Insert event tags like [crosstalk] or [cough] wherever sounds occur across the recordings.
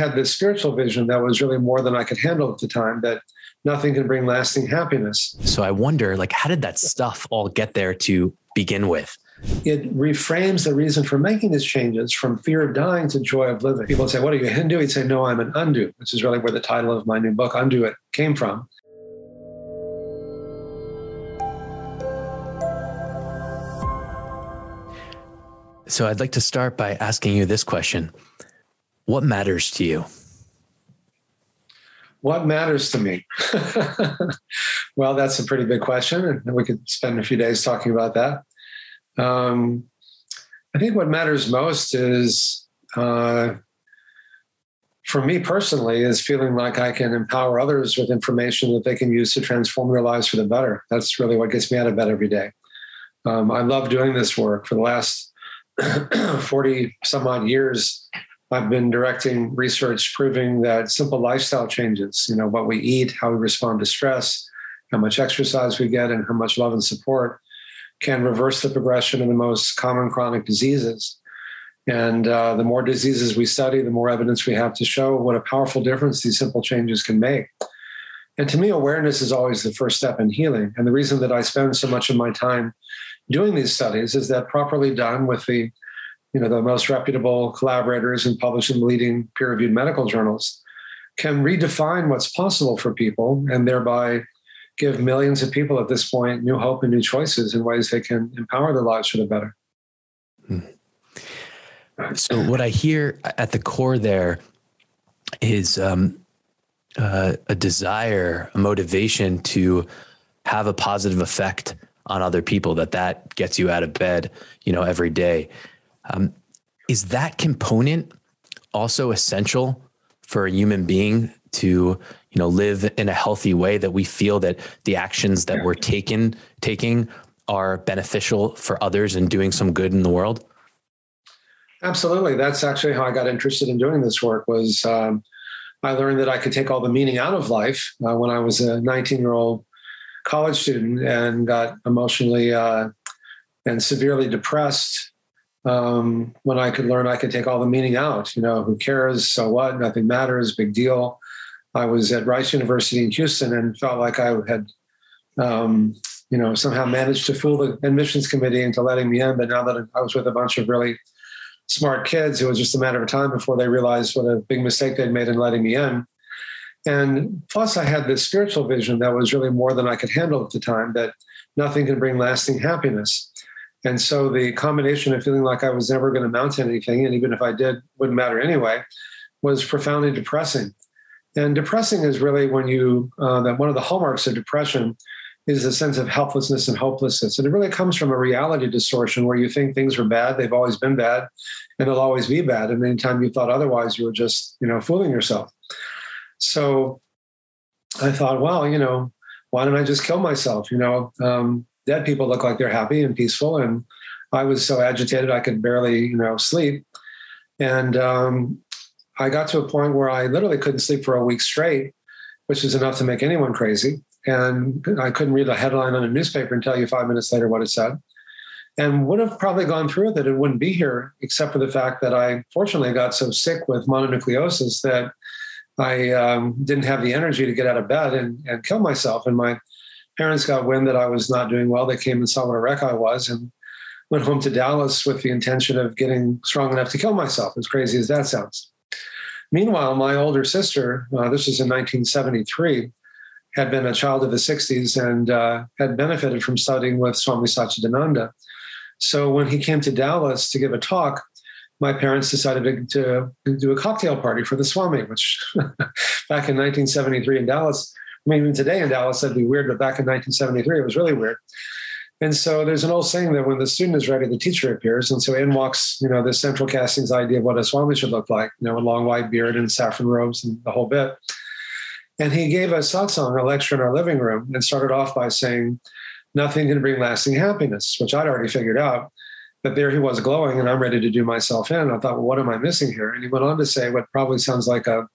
had this spiritual vision that was really more than I could handle at the time that nothing can bring lasting happiness. So I wonder, like, how did that stuff all get there to begin with? It reframes the reason for making these changes from fear of dying to joy of living. People say, What are you, a Hindu? He'd say, No, I'm an undo, which is really where the title of my new book, Undo It, came from. So I'd like to start by asking you this question What matters to you? What matters to me? [laughs] well, that's a pretty big question, and we could spend a few days talking about that. Um, I think what matters most is, uh, for me personally, is feeling like I can empower others with information that they can use to transform their lives for the better. That's really what gets me out of bed every day. Um, I love doing this work. For the last [clears throat] 40 some odd years, I've been directing research proving that simple lifestyle changes, you know, what we eat, how we respond to stress, how much exercise we get, and how much love and support can reverse the progression of the most common chronic diseases. And uh, the more diseases we study, the more evidence we have to show what a powerful difference these simple changes can make. And to me, awareness is always the first step in healing. And the reason that I spend so much of my time doing these studies is that properly done with the you know, the most reputable collaborators and published in leading peer-reviewed medical journals, can redefine what's possible for people and thereby give millions of people at this point new hope and new choices in ways they can empower their lives for the better. Hmm. So, what I hear at the core there is um, uh, a desire, a motivation to have a positive effect on other people. That that gets you out of bed, you know, every day. Um, is that component also essential for a human being to you know live in a healthy way that we feel that the actions that we're taking taking are beneficial for others and doing some good in the world? Absolutely. That's actually how i got interested in doing this work was um, i learned that i could take all the meaning out of life uh, when i was a 19 year old college student and got emotionally uh, and severely depressed um, when I could learn I could take all the meaning out. You know, who cares? So what? Nothing matters. Big deal. I was at Rice University in Houston and felt like I had, um, you know, somehow managed to fool the admissions committee into letting me in. But now that I was with a bunch of really smart kids, it was just a matter of time before they realized what a big mistake they'd made in letting me in. And plus, I had this spiritual vision that was really more than I could handle at the time. That nothing can bring lasting happiness and so the combination of feeling like I was never going to mount anything, and even if I did, wouldn't matter anyway, was profoundly depressing. And depressing is really when you, uh, that one of the hallmarks of depression is a sense of helplessness and hopelessness. And it really comes from a reality distortion where you think things are bad, they've always been bad, and they'll always be bad. And anytime you thought otherwise, you were just, you know, fooling yourself. So I thought, well, you know, why don't I just kill myself? You know, um, dead people look like they're happy and peaceful. And I was so agitated I could barely, you know, sleep. And um, I got to a point where I literally couldn't sleep for a week straight, which is enough to make anyone crazy. And I couldn't read a headline on a newspaper and tell you five minutes later what it said. And would have probably gone through with it it wouldn't be here, except for the fact that I fortunately got so sick with mononucleosis that I um, didn't have the energy to get out of bed and, and kill myself. And my parents got wind that I was not doing well. They came and saw what a wreck I was and went home to Dallas with the intention of getting strong enough to kill myself, as crazy as that sounds. Meanwhile, my older sister, uh, this was in 1973, had been a child of the 60s and uh, had benefited from studying with Swami Satchidananda. So when he came to Dallas to give a talk, my parents decided to, to do a cocktail party for the Swami, which [laughs] back in 1973 in Dallas I mean, even today in Dallas, that'd be weird, but back in 1973, it was really weird. And so there's an old saying that when the student is ready, the teacher appears. And so in walks, you know, the central casting's idea of what a Swami should look like, you know, a long white beard and saffron robes and the whole bit. And he gave a satsang, a lecture in our living room, and started off by saying, nothing can bring lasting happiness, which I'd already figured out. But there he was glowing, and I'm ready to do myself in. I thought, well, what am I missing here? And he went on to say what probably sounds like a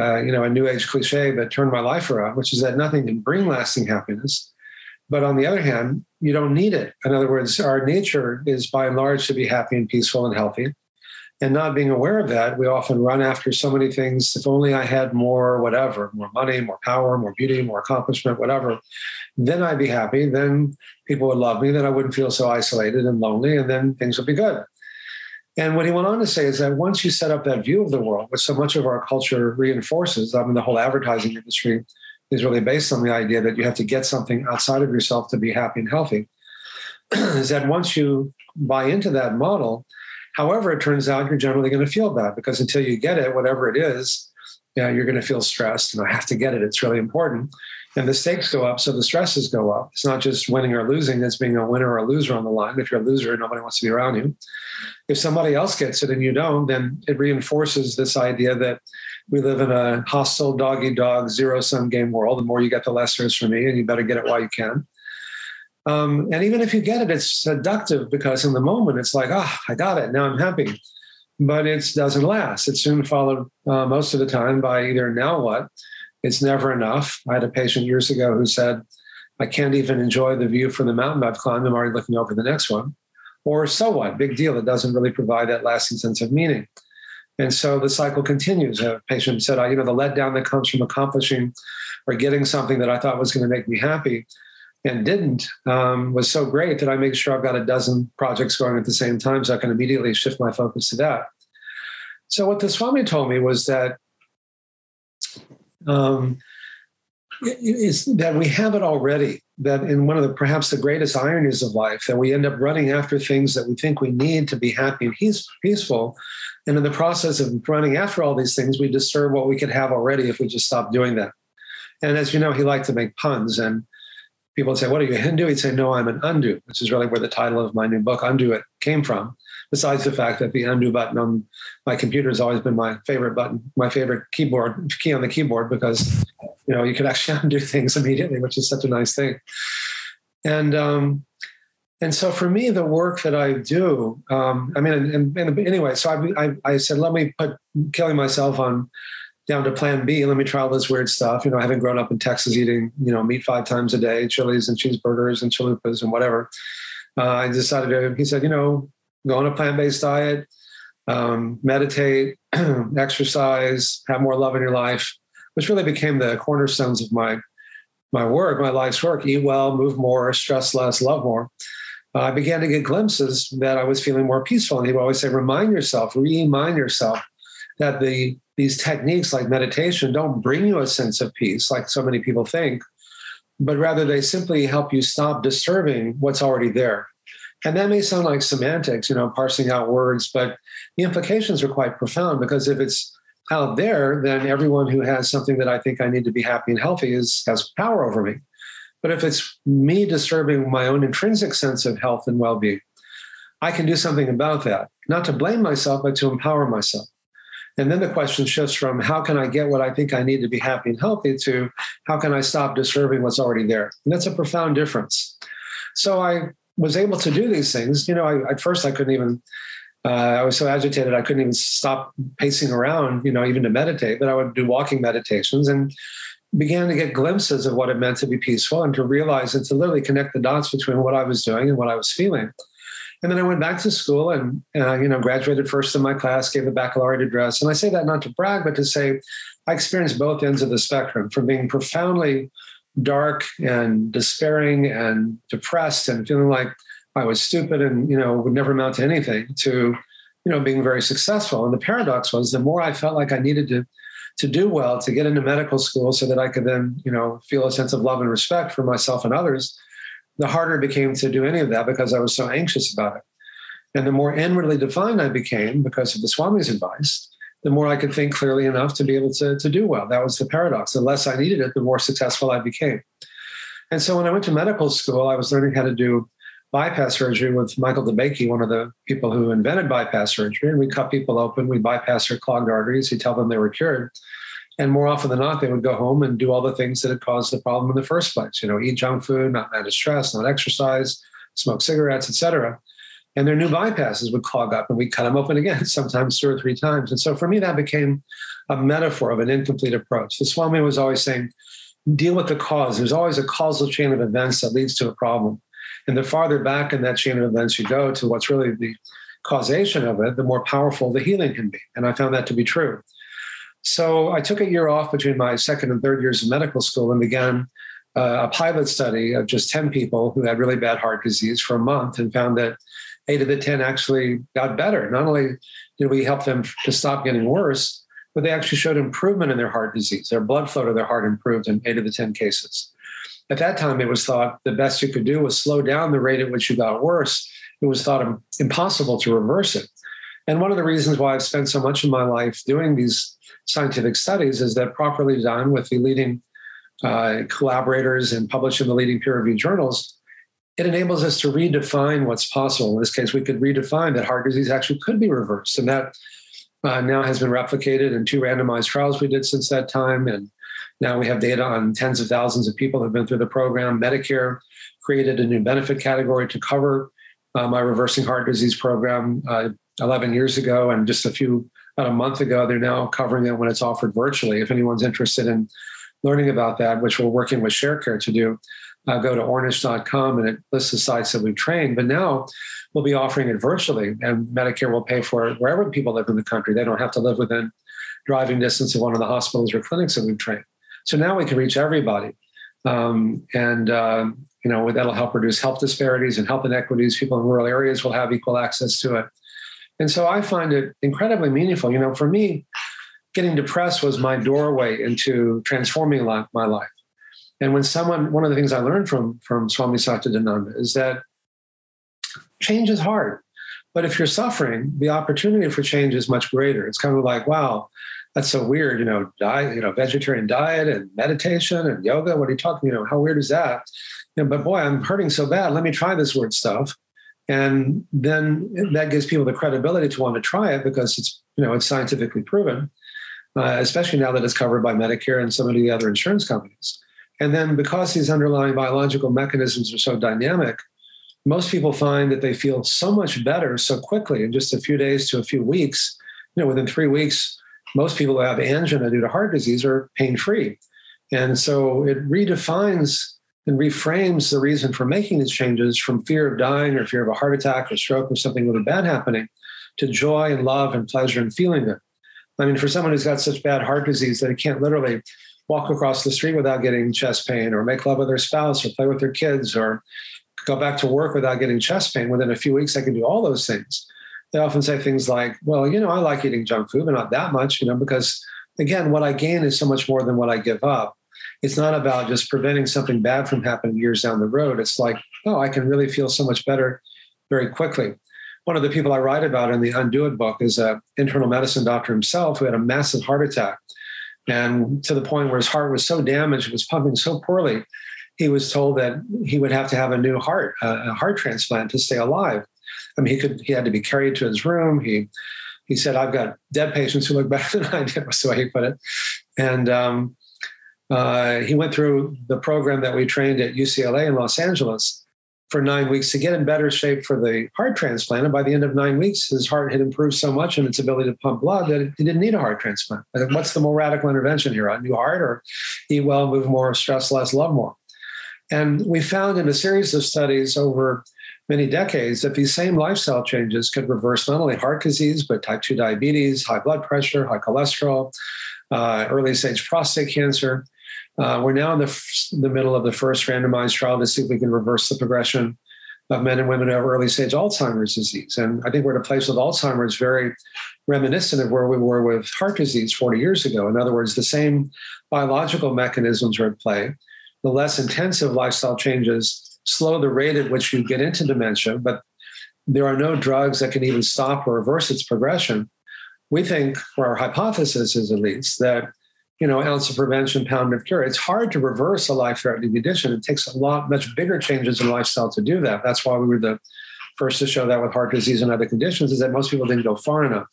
uh, you know, a new age cliche, but turned my life around, which is that nothing can bring lasting happiness. But on the other hand, you don't need it. In other words, our nature is by and large to be happy and peaceful and healthy. And not being aware of that, we often run after so many things. If only I had more, whatever, more money, more power, more beauty, more accomplishment, whatever, then I'd be happy. Then people would love me. Then I wouldn't feel so isolated and lonely. And then things would be good. And what he went on to say is that once you set up that view of the world, which so much of our culture reinforces, I mean, the whole advertising industry is really based on the idea that you have to get something outside of yourself to be happy and healthy, [clears throat] is that once you buy into that model, however, it turns out you're generally going to feel bad because until you get it, whatever it is, yeah, you're going to feel stressed and I have to get it. It's really important. And the stakes go up, so the stresses go up. It's not just winning or losing, it's being a winner or a loser on the line. If you're a loser, nobody wants to be around you. If somebody else gets it and you don't, then it reinforces this idea that we live in a hostile dog dog zero sum game world. The more you get, the less there is for me, and you better get it while you can. Um, and even if you get it, it's seductive because in the moment it's like, ah, oh, I got it. Now I'm happy. But it doesn't last. It's soon followed uh, most of the time by either now what? It's never enough. I had a patient years ago who said, I can't even enjoy the view from the mountain I've climbed. I'm already looking over the next one. Or so what? Big deal. It doesn't really provide that lasting sense of meaning. And so the cycle continues. A patient said, you know, the letdown that comes from accomplishing or getting something that I thought was going to make me happy and didn't um, was so great that I make sure I've got a dozen projects going at the same time so I can immediately shift my focus to that. So what the Swami told me was that um, is that we have it already. That in one of the perhaps the greatest ironies of life, that we end up running after things that we think we need to be happy and peaceful, and in the process of running after all these things, we disturb what we could have already if we just stop doing that. And as you know, he liked to make puns. And people would say, What are you, Hindu? He'd say, No, I'm an undo, which is really where the title of my new book, Undo It, came from. Besides the fact that the undo button on my computer has always been my favorite button, my favorite keyboard key on the keyboard, because you know you can actually [laughs] undo things immediately, which is such a nice thing. And um, and so for me, the work that I do, um, I mean, and, and anyway, so I, I, I, said, let me put killing myself on down to plan B. Let me try all this weird stuff. You know, having grown up in Texas eating, you know, meat five times a day, chilies and cheeseburgers and chalupas and whatever. Uh, I decided to, he said, you know, go on a plant-based diet, um, meditate, [clears throat] exercise, have more love in your life, which really became the cornerstones of my, my work, my life's work, eat well, move more, stress less, love more uh, I began to get glimpses that I was feeling more peaceful. And he would always say, remind yourself, remind yourself that the these techniques like meditation don't bring you a sense of peace like so many people think, but rather they simply help you stop disturbing what's already there. And that may sound like semantics, you know, parsing out words, but the implications are quite profound because if it's out there, then everyone who has something that I think I need to be happy and healthy is has power over me. But if it's me disturbing my own intrinsic sense of health and well being, I can do something about that, not to blame myself, but to empower myself. And then the question shifts from how can I get what I think I need to be happy and healthy to how can I stop disturbing what's already there? And that's a profound difference. So I was able to do these things. You know, I, at first I couldn't even, uh, I was so agitated I couldn't even stop pacing around, you know, even to meditate, but I would do walking meditations. And began to get glimpses of what it meant to be peaceful and to realize and to literally connect the dots between what I was doing and what I was feeling. And then I went back to school and uh, you know graduated first in my class, gave a baccalaureate address. And I say that not to brag, but to say I experienced both ends of the spectrum, from being profoundly dark and despairing and depressed and feeling like I was stupid and you know would never amount to anything, to you know being very successful. And the paradox was the more I felt like I needed to to do well, to get into medical school so that I could then, you know, feel a sense of love and respect for myself and others, the harder it became to do any of that because I was so anxious about it. And the more inwardly defined I became because of the Swami's advice, the more I could think clearly enough to be able to, to do well. That was the paradox. The less I needed it, the more successful I became. And so when I went to medical school, I was learning how to do bypass surgery with Michael DeBakey, one of the people who invented bypass surgery. And we cut people open, we bypass their clogged arteries, we tell them they were cured. And more often than not, they would go home and do all the things that had caused the problem in the first place. You know, eat junk food, not manage stress, not exercise, smoke cigarettes, etc. And their new bypasses would clog up, and we cut them open again, [laughs] sometimes two or three times. And so for me, that became a metaphor of an incomplete approach. The Swami was always saying, deal with the cause. There's always a causal chain of events that leads to a problem. And the farther back in that chain of events you go to what's really the causation of it, the more powerful the healing can be. And I found that to be true. So I took a year off between my second and third years of medical school and began uh, a pilot study of just 10 people who had really bad heart disease for a month and found that eight of the 10 actually got better. Not only did we help them to stop getting worse, but they actually showed improvement in their heart disease. Their blood flow to their heart improved in eight of the 10 cases. At that time, it was thought the best you could do was slow down the rate at which you got worse. It was thought impossible to reverse it. And one of the reasons why I've spent so much of my life doing these scientific studies is that properly done with the leading uh, collaborators and published in the leading peer reviewed journals, it enables us to redefine what's possible. In this case, we could redefine that heart disease actually could be reversed. And that uh, now has been replicated in two randomized trials we did since that time. And now we have data on tens of thousands of people who have been through the program. Medicare created a new benefit category to cover uh, my reversing heart disease program uh, 11 years ago. And just a few, about a month ago, they're now covering it when it's offered virtually. If anyone's interested in learning about that, which we're working with ShareCare to do, uh, go to ornish.com and it lists the sites that we've trained. But now we'll be offering it virtually, and Medicare will pay for it wherever people live in the country. They don't have to live within driving distance of one of the hospitals or clinics that we've trained. So now we can reach everybody. Um, and uh, you know that'll help reduce health disparities and health inequities. People in rural areas will have equal access to it. And so I find it incredibly meaningful. You know, for me, getting depressed was my doorway into transforming my life. And when someone, one of the things I learned from from Swami Satchidananda is that change is hard, but if you're suffering, the opportunity for change is much greater. It's kind of like, wow, that's so weird. You know, diet, you know, vegetarian diet and meditation and yoga. What are you talking? You know, how weird is that? You know, but boy, I'm hurting so bad. Let me try this weird stuff. And then that gives people the credibility to want to try it because it's, you know, it's scientifically proven, uh, especially now that it's covered by Medicare and so many of the other insurance companies. And then because these underlying biological mechanisms are so dynamic, most people find that they feel so much better so quickly in just a few days to a few weeks. You know, within three weeks, most people who have angina due to heart disease are pain free. And so it redefines and reframes the reason for making these changes from fear of dying or fear of a heart attack or stroke or something really bad happening to joy and love and pleasure and feeling it. I mean, for someone who's got such bad heart disease that he can't literally walk across the street without getting chest pain or make love with their spouse or play with their kids or go back to work without getting chest pain. Within a few weeks i can do all those things. They often say things like well you know i like eating junk food but not that much you know because again what i gain is so much more than what i give up. It's not about just preventing something bad from happening years down the road. It's like oh i can really feel so much better very quickly. One of the people i write about in the undo it book is an internal medicine doctor himself who had a massive heart attack and to the point where his heart was so damaged, it was pumping so poorly, he was told that he would have to have a new heart, a heart transplant to stay alive. I mean, he could he had to be carried to his room. He he said, "I've got dead patients who look [laughs] better than I did," was the way he put it. And um, uh, he went through the program that we trained at UCLA in Los Angeles, for nine weeks to get in better shape for the heart transplant. And by the end of nine weeks, his heart had improved so much in its ability to pump blood that he didn't need a heart transplant. What's the more radical intervention here? A new heart or eat well, move more, stress less, love more? And we found in a series of studies over many decades that these same lifestyle changes could reverse not only heart disease, but type 2 diabetes, high blood pressure, high cholesterol, uh, early stage prostate cancer. Uh, we're now in the, the middle of the first randomized trial to see if we can reverse the progression of men and women who have early stage Alzheimer's disease. And I think we're at a place with Alzheimer's very reminiscent of where we were with heart disease 40 years ago. In other words, the same biological mechanisms are at play. The less intensive lifestyle changes slow the rate at which you get into dementia, but there are no drugs that can even stop or reverse its progression. We think, or our hypothesis is at least, that you know, ounce of prevention, pound of cure. It's hard to reverse a life-threatening condition. It takes a lot, much bigger changes in lifestyle to do that. That's why we were the first to show that with heart disease and other conditions, is that most people didn't go far enough.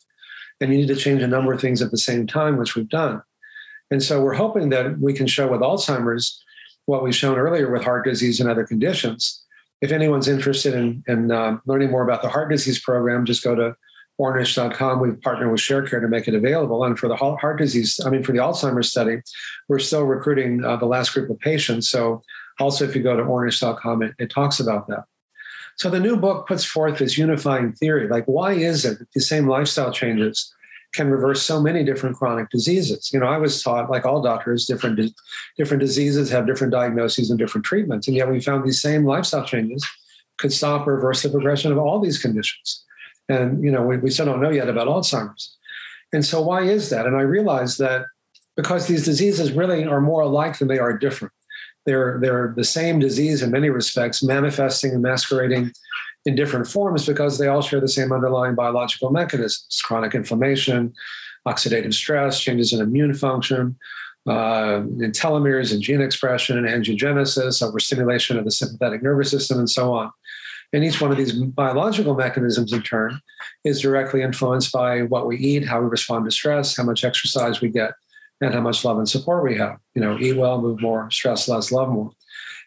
And you need to change a number of things at the same time, which we've done. And so we're hoping that we can show with Alzheimer's what we've shown earlier with heart disease and other conditions. If anyone's interested in, in uh, learning more about the heart disease program, just go to ornish.com. We've partnered with ShareCare to make it available. And for the heart disease, I mean, for the Alzheimer's study, we're still recruiting uh, the last group of patients. So also, if you go to ornish.com, it, it talks about that. So the new book puts forth this unifying theory. Like, why is it that the same lifestyle changes can reverse so many different chronic diseases? You know, I was taught, like all doctors, different different diseases have different diagnoses and different treatments, and yet we found these same lifestyle changes could stop or reverse the progression of all these conditions. And you know, we, we still don't know yet about Alzheimer's. And so, why is that? And I realized that because these diseases really are more alike than they are different. They're, they're the same disease in many respects, manifesting and masquerading in different forms because they all share the same underlying biological mechanisms chronic inflammation, oxidative stress, changes in immune function, uh, in telomeres and gene expression, and angiogenesis, overstimulation of the sympathetic nervous system, and so on. And each one of these biological mechanisms, in turn, is directly influenced by what we eat, how we respond to stress, how much exercise we get, and how much love and support we have. You know, eat well, move more, stress less, love more.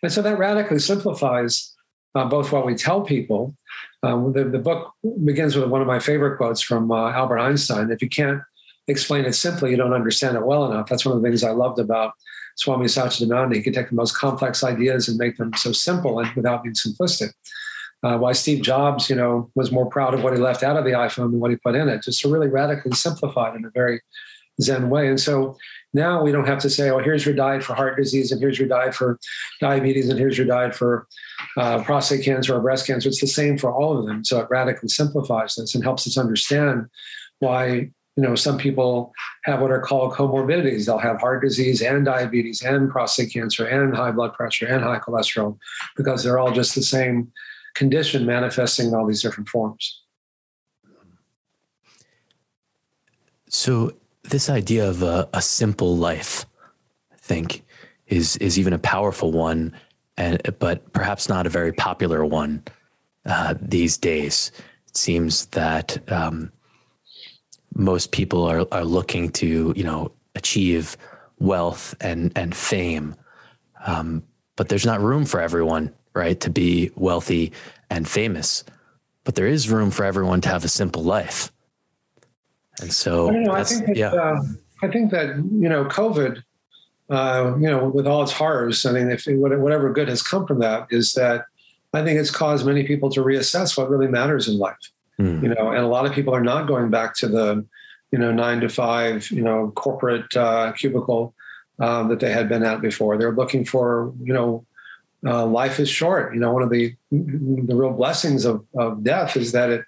And so that radically simplifies uh, both what we tell people. Um, the, the, book begins with one of my favorite quotes from uh, Albert Einstein. If you can't explain it simply, you don't understand it well enough. That's one of the things I loved about Swami Satchidananda. He could take the most complex ideas and make them so simple and without being simplistic. Uh, why Steve Jobs, you know, was more proud of what he left out of the iPhone than what he put in it. Just really radically simplified in a very Zen way. And so now we don't have to say, oh, here's your diet for heart disease, and here's your diet for diabetes, and here's your diet for uh, prostate cancer or breast cancer. It's the same for all of them. So it radically simplifies this and helps us understand why you know some people have what are called comorbidities they'll have heart disease and diabetes and prostate cancer and high blood pressure and high cholesterol because they're all just the same condition manifesting in all these different forms. So this idea of a, a simple life, I think, is is even a powerful one, and but perhaps not a very popular one uh, these days. It seems that um, most people are are looking to you know achieve wealth and and fame, um, but there's not room for everyone, right, to be wealthy and famous. But there is room for everyone to have a simple life. And so, I, know, I think that, yeah. Uh, I think that you know, COVID, uh, you know, with all its horrors, I mean, if whatever good has come from that is that I think it's caused many people to reassess what really matters in life. Mm. You know, and a lot of people are not going back to the, you know, nine to five, you know, corporate uh, cubicle um, that they had been at before. They're looking for, you know, uh, life is short. You know, one of the the real blessings of, of death is that it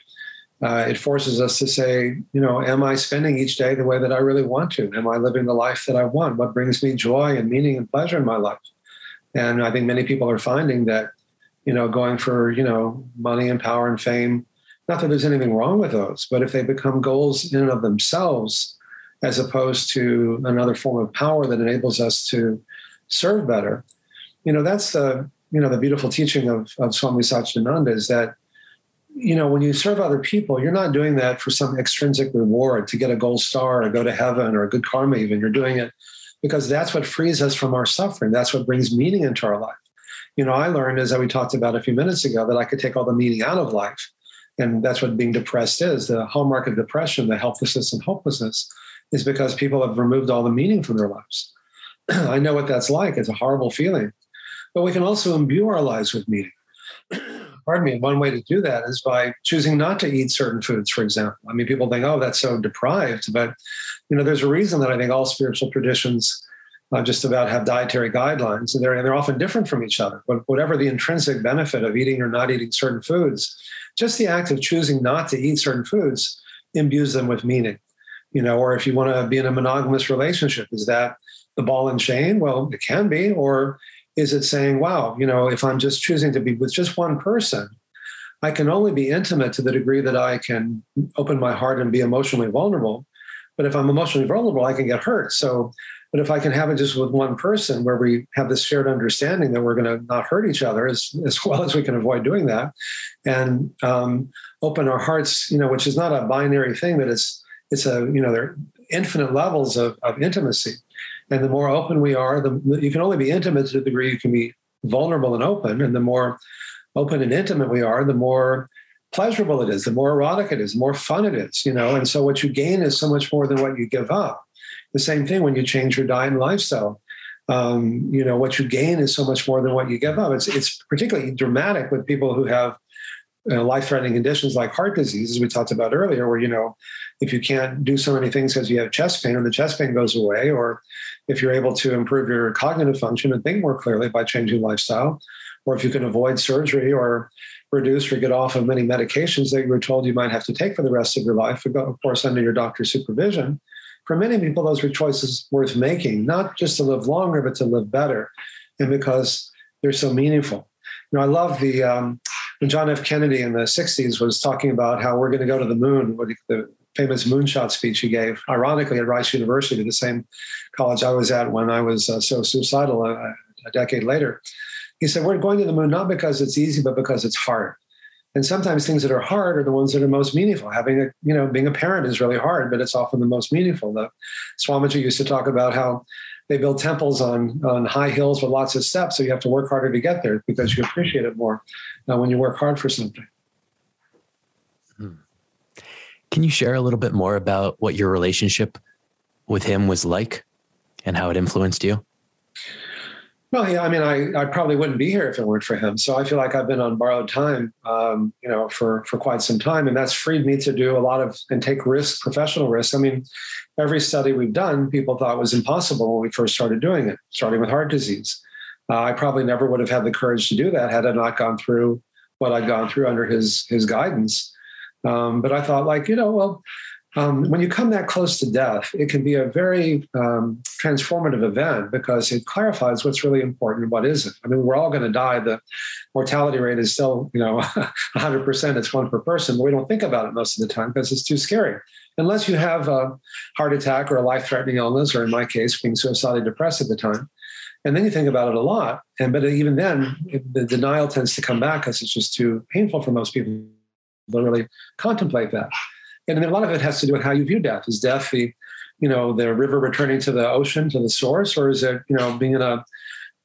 uh, it forces us to say, you know, am I spending each day the way that I really want to? Am I living the life that I want? What brings me joy and meaning and pleasure in my life? And I think many people are finding that, you know, going for, you know, money and power and fame, not that there's anything wrong with those, but if they become goals in and of themselves, as opposed to another form of power that enables us to serve better, you know, that's the, you know, the beautiful teaching of, of Swami Satchidananda is that you know, when you serve other people, you're not doing that for some extrinsic reward to get a gold star or go to heaven or a good karma, even. You're doing it because that's what frees us from our suffering. That's what brings meaning into our life. You know, I learned, as we talked about a few minutes ago, that I could take all the meaning out of life. And that's what being depressed is. The hallmark of depression, the helplessness and hopelessness, is because people have removed all the meaning from their lives. [clears throat] I know what that's like. It's a horrible feeling. But we can also imbue our lives with meaning [clears throat] pardon me, one way to do that is by choosing not to eat certain foods, for example. I mean, people think, oh, that's so deprived, but you know, there's a reason that I think all spiritual traditions uh, just about have dietary guidelines, and they're and they're often different from each other. But whatever the intrinsic benefit of eating or not eating certain foods, just the act of choosing not to eat certain foods imbues them with meaning. You know, or if you want to be in a monogamous relationship, is that the ball and chain? Well, it can be, or is it saying, wow, you know, if I'm just choosing to be with just one person, I can only be intimate to the degree that I can open my heart and be emotionally vulnerable. But if I'm emotionally vulnerable, I can get hurt. So, but if I can have it just with one person where we have this shared understanding that we're going to not hurt each other as, as well as we can avoid doing that and um, open our hearts, you know, which is not a binary thing, but it's, it's a, you know, there are infinite levels of, of intimacy. And the more open we are, the you can only be intimate to the degree you can be vulnerable and open. And the more open and intimate we are, the more pleasurable it is, the more erotic it is, the more fun it is, you know. And so what you gain is so much more than what you give up. The same thing when you change your diet and lifestyle. Um, you know, what you gain is so much more than what you give up. It's it's particularly dramatic with people who have you know, life-threatening conditions like heart disease, as we talked about earlier, where you know if you can't do so many things because you have chest pain and the chest pain goes away, or if you're able to improve your cognitive function and think more clearly by changing lifestyle, or if you can avoid surgery or reduce or get off of many medications that you were told you might have to take for the rest of your life, of course, under your doctor's supervision. For many people, those were choices worth making, not just to live longer, but to live better. And because they're so meaningful. You know, I love the, um, when John F. Kennedy in the 60s was talking about how we're going to go to the moon, the famous moonshot speech he gave, ironically, at Rice University, the same college I was at when I was uh, so suicidal a, a decade later. He said, We're going to the moon not because it's easy, but because it's hard. And sometimes things that are hard are the ones that are most meaningful. Having a, you know, being a parent is really hard, but it's often the most meaningful. The Swamiji used to talk about how they build temples on on high hills with lots of steps, so you have to work harder to get there because you appreciate it more uh, when you work hard for something. Hmm. Can you share a little bit more about what your relationship with him was like and how it influenced you? Well, yeah, I mean, I, I probably wouldn't be here if it weren't for him. So I feel like I've been on borrowed time, um, you know, for for quite some time, and that's freed me to do a lot of and take risks, professional risks. I mean, every study we've done, people thought was impossible when we first started doing it, starting with heart disease. Uh, I probably never would have had the courage to do that had I not gone through what I'd gone through under his his guidance. Um, but I thought, like, you know, well, um, when you come that close to death, it can be a very um, transformative event because it clarifies what's really important and what isn't. I mean, we're all going to die. The mortality rate is still, you know, [laughs] 100%. It's one per person, but we don't think about it most of the time because it's too scary. Unless you have a heart attack or a life-threatening illness, or in my case, being suicidally depressed at the time, and then you think about it a lot. And but even then, the denial tends to come back because it's just too painful for most people to really contemplate that and a lot of it has to do with how you view death. Is death the, you know, the river returning to the ocean, to the source, or is it, you know, being in a,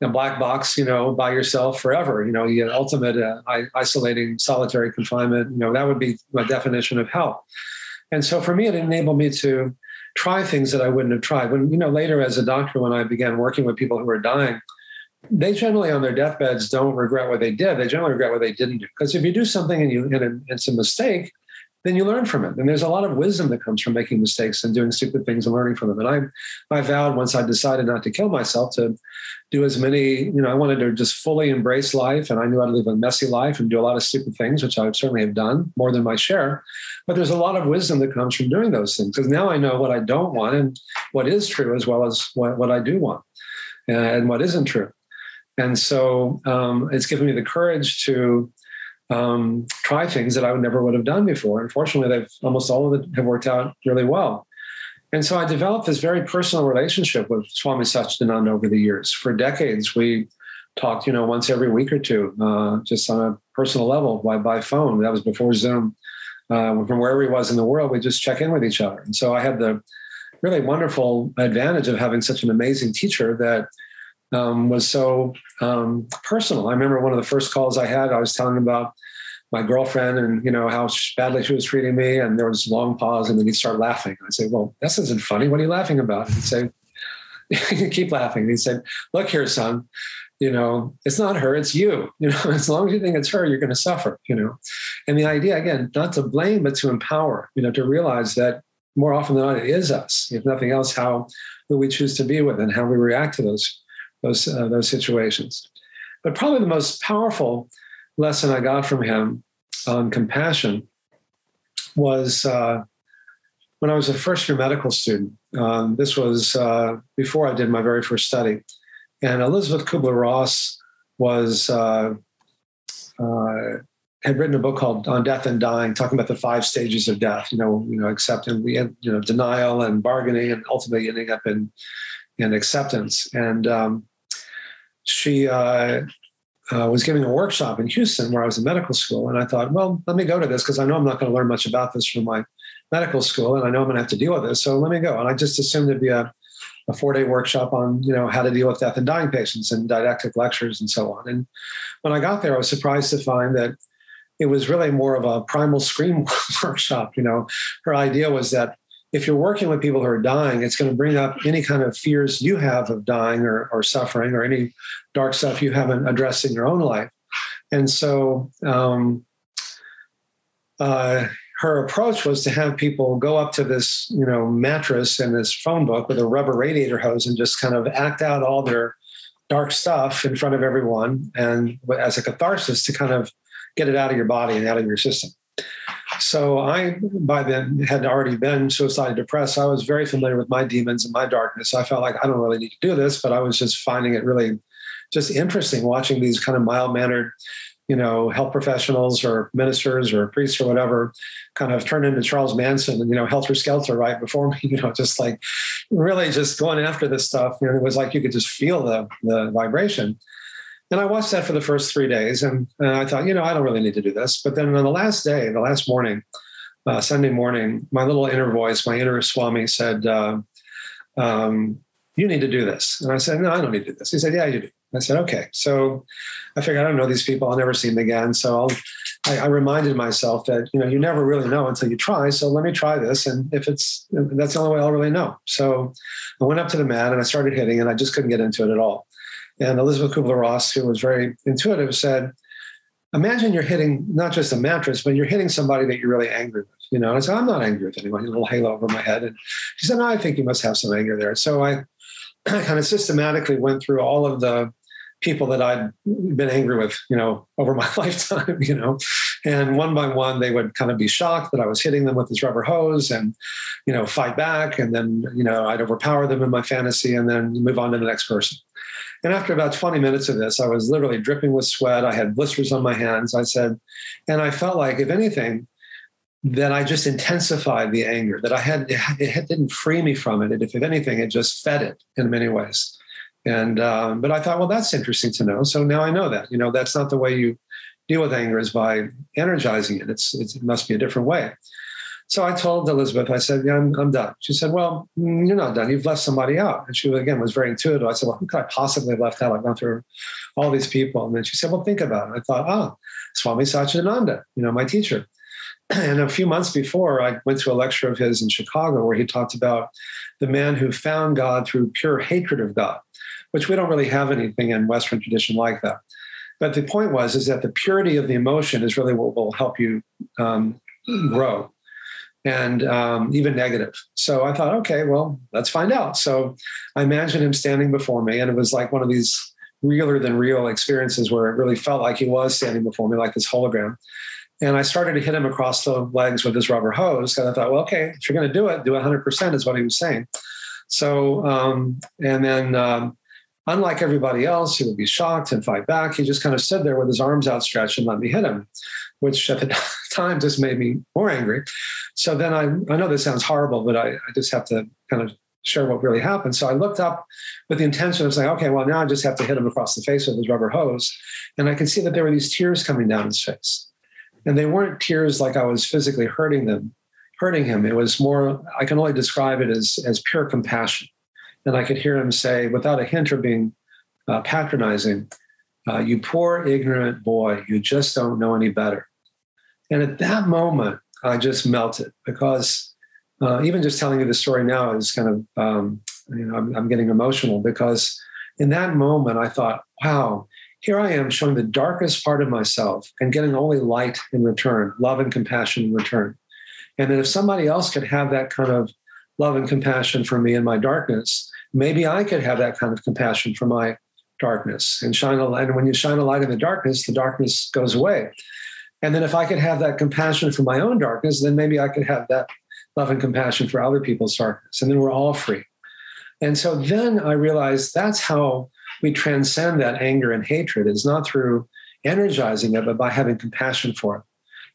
a black box, you know, by yourself forever? You know, the ultimate uh, isolating, solitary confinement. You know, that would be my definition of hell. And so for me, it enabled me to try things that I wouldn't have tried. When you know, later as a doctor, when I began working with people who were dying, they generally on their deathbeds don't regret what they did. They generally regret what they didn't do. Because if you do something and you and it's a mistake, then you learn from it. And there's a lot of wisdom that comes from making mistakes and doing stupid things and learning from them. And I, I vowed once I decided not to kill myself to do as many, you know, I wanted to just fully embrace life. And I knew how to live a messy life and do a lot of stupid things, which I certainly have done more than my share. But there's a lot of wisdom that comes from doing those things because now I know what I don't want and what is true as well as what, what I do want uh, and what isn't true. And so um, it's given me the courage to um, try things that I would never would have done before. Unfortunately, they've almost all of it have worked out really well. And so I developed this very personal relationship with Swami Satchidananda over the years. For decades, we talked, you know, once every week or two, uh, just on a personal level by, by phone. That was before Zoom. Uh, from wherever he was in the world, we just check in with each other. And so I had the really wonderful advantage of having such an amazing teacher that um, was so um, personal. I remember one of the first calls I had, I was telling about my girlfriend and you know how badly she was treating me, and there was a long pause, and then he'd start laughing. I'd say, "Well, this isn't funny. What are you laughing about?" He'd say, [laughs] "Keep laughing." And he'd say, "Look here, son. You know, it's not her, it's you. [laughs] You know, as long as you think it's her, you're going to suffer. You know." And the idea again, not to blame, but to empower. You know, to realize that more often than not, it is us. If nothing else, how who we choose to be with and how we react to those those uh, those situations. But probably the most powerful lesson I got from him on compassion was uh, when I was a first year medical student. Um, this was uh, before I did my very first study, and Elizabeth Kubler Ross was. Uh, uh, had written a book called On Death and Dying, talking about the five stages of death. You know, you know, acceptance, you know, denial and bargaining, and ultimately ending up in in acceptance. And um, she uh, uh, was giving a workshop in Houston where I was in medical school. And I thought, well, let me go to this because I know I'm not going to learn much about this from my medical school. And I know I'm going to have to deal with this. So let me go. And I just assumed it'd be a, a four day workshop on, you know, how to deal with death and dying patients and didactic lectures and so on. And when I got there, I was surprised to find that it was really more of a primal scream [laughs] workshop. You know, her idea was that if you're working with people who are dying, it's going to bring up any kind of fears you have of dying or, or suffering or any dark stuff you haven't addressed in your own life. And so um, uh, her approach was to have people go up to this, you know, mattress and this phone book with a rubber radiator hose and just kind of act out all their dark stuff in front of everyone and as a catharsis to kind of get it out of your body and out of your system. So I, by then, had already been suicidally depressed. I was very familiar with my demons and my darkness. I felt like I don't really need to do this, but I was just finding it really just interesting watching these kind of mild mannered you know, health professionals or ministers or priests or whatever kind of turn into Charles Manson and, you know, helter skelter right before me, [laughs] you know, just like really just going after this stuff. You know, it was like you could just feel the, the vibration. And I watched that for the first three days and, and I thought, you know, I don't really need to do this. But then on the last day, the last morning, uh, Sunday morning, my little inner voice, my inner Swami said, uh, um, you need to do this. And I said, no, I don't need to do this. He said, yeah, you do. I said, okay. So I figured I don't know these people. I'll never see them again. So I, I reminded myself that, you know, you never really know until you try. So let me try this. And if it's, that's the only way I'll really know. So I went up to the mat and I started hitting and I just couldn't get into it at all. And Elizabeth Kubler-Ross, who was very intuitive, said, imagine you're hitting not just a mattress, but you're hitting somebody that you're really angry with. You know, and I said, I'm not angry with anyone. A little halo over my head. And she said, No, I think you must have some anger there. So I [clears throat] kind of systematically went through all of the people that I'd been angry with, you know, over my [laughs] lifetime, you know, and one by one they would kind of be shocked that I was hitting them with this rubber hose and, you know, fight back. And then, you know, I'd overpower them in my fantasy and then move on to the next person. And after about 20 minutes of this, I was literally dripping with sweat. I had blisters on my hands. I said, and I felt like, if anything, that I just intensified the anger, that I had, it didn't free me from it. If, if anything, it just fed it in many ways. And um, but I thought, well, that's interesting to know. So now I know that. You know, that's not the way you deal with anger is by energizing it. It's, it's it must be a different way. So I told Elizabeth, I said, yeah, I'm, I'm done. She said, well, mm, you're not done. You've left somebody out. And she, again, was very intuitive. I said, well, who could I possibly have left out? I've gone through all these people. And then she said, well, think about it. I thought, ah, oh, Swami Satchidananda, you know, my teacher. [clears throat] And a few months before, I went to a lecture of his in Chicago where he talked about the man who found God through pure hatred of God which we don't really have anything in Western tradition like that. But the point was is that the purity of the emotion is really what will help you um, [clears throat] grow, and um, even negative. So I thought, okay, well, let's find out. So I imagined him standing before me, and it was like one of these realer than real experiences where it really felt like he was standing before me, like this hologram. And I started to hit him across the legs with this rubber hose. And I thought, well, okay, if you're going to do it, do 100% is what he was saying. So, um, and then um, Unlike everybody else he would be shocked and fight back, he just kind of stood there with his arms outstretched and let me hit him, which at the [laughs] time just made me more angry. So then I, I know this sounds horrible, but I, I just have to kind of share what really happened. So I looked up with the intention of saying, okay, well, now I just have to hit him across the face with his rubber hose. And I could see that there were these tears coming down his face. And they weren't tears like I was physically hurting them, hurting him. It was more, I can only describe it as, as pure compassion. And I could hear him say, without a hint of being uh, patronizing, uh, You poor ignorant boy, you just don't know any better. And at that moment, I just melted because uh, even just telling you the story now is kind of, um, you know, I'm, I'm getting emotional because in that moment, I thought, wow, here I am showing the darkest part of myself and getting only light in return, love and compassion in return. And that if somebody else could have that kind of love and compassion for me in my darkness, maybe I could have that kind of compassion for my darkness and shine a light. And when you shine a light in the darkness, the darkness goes away. And then if I could have that compassion for my own darkness, then maybe I could have that love and compassion for other people's darkness. And then we're all free. And so then I realized that's how we transcend that anger and hatred is not through energizing it, but by having compassion for it.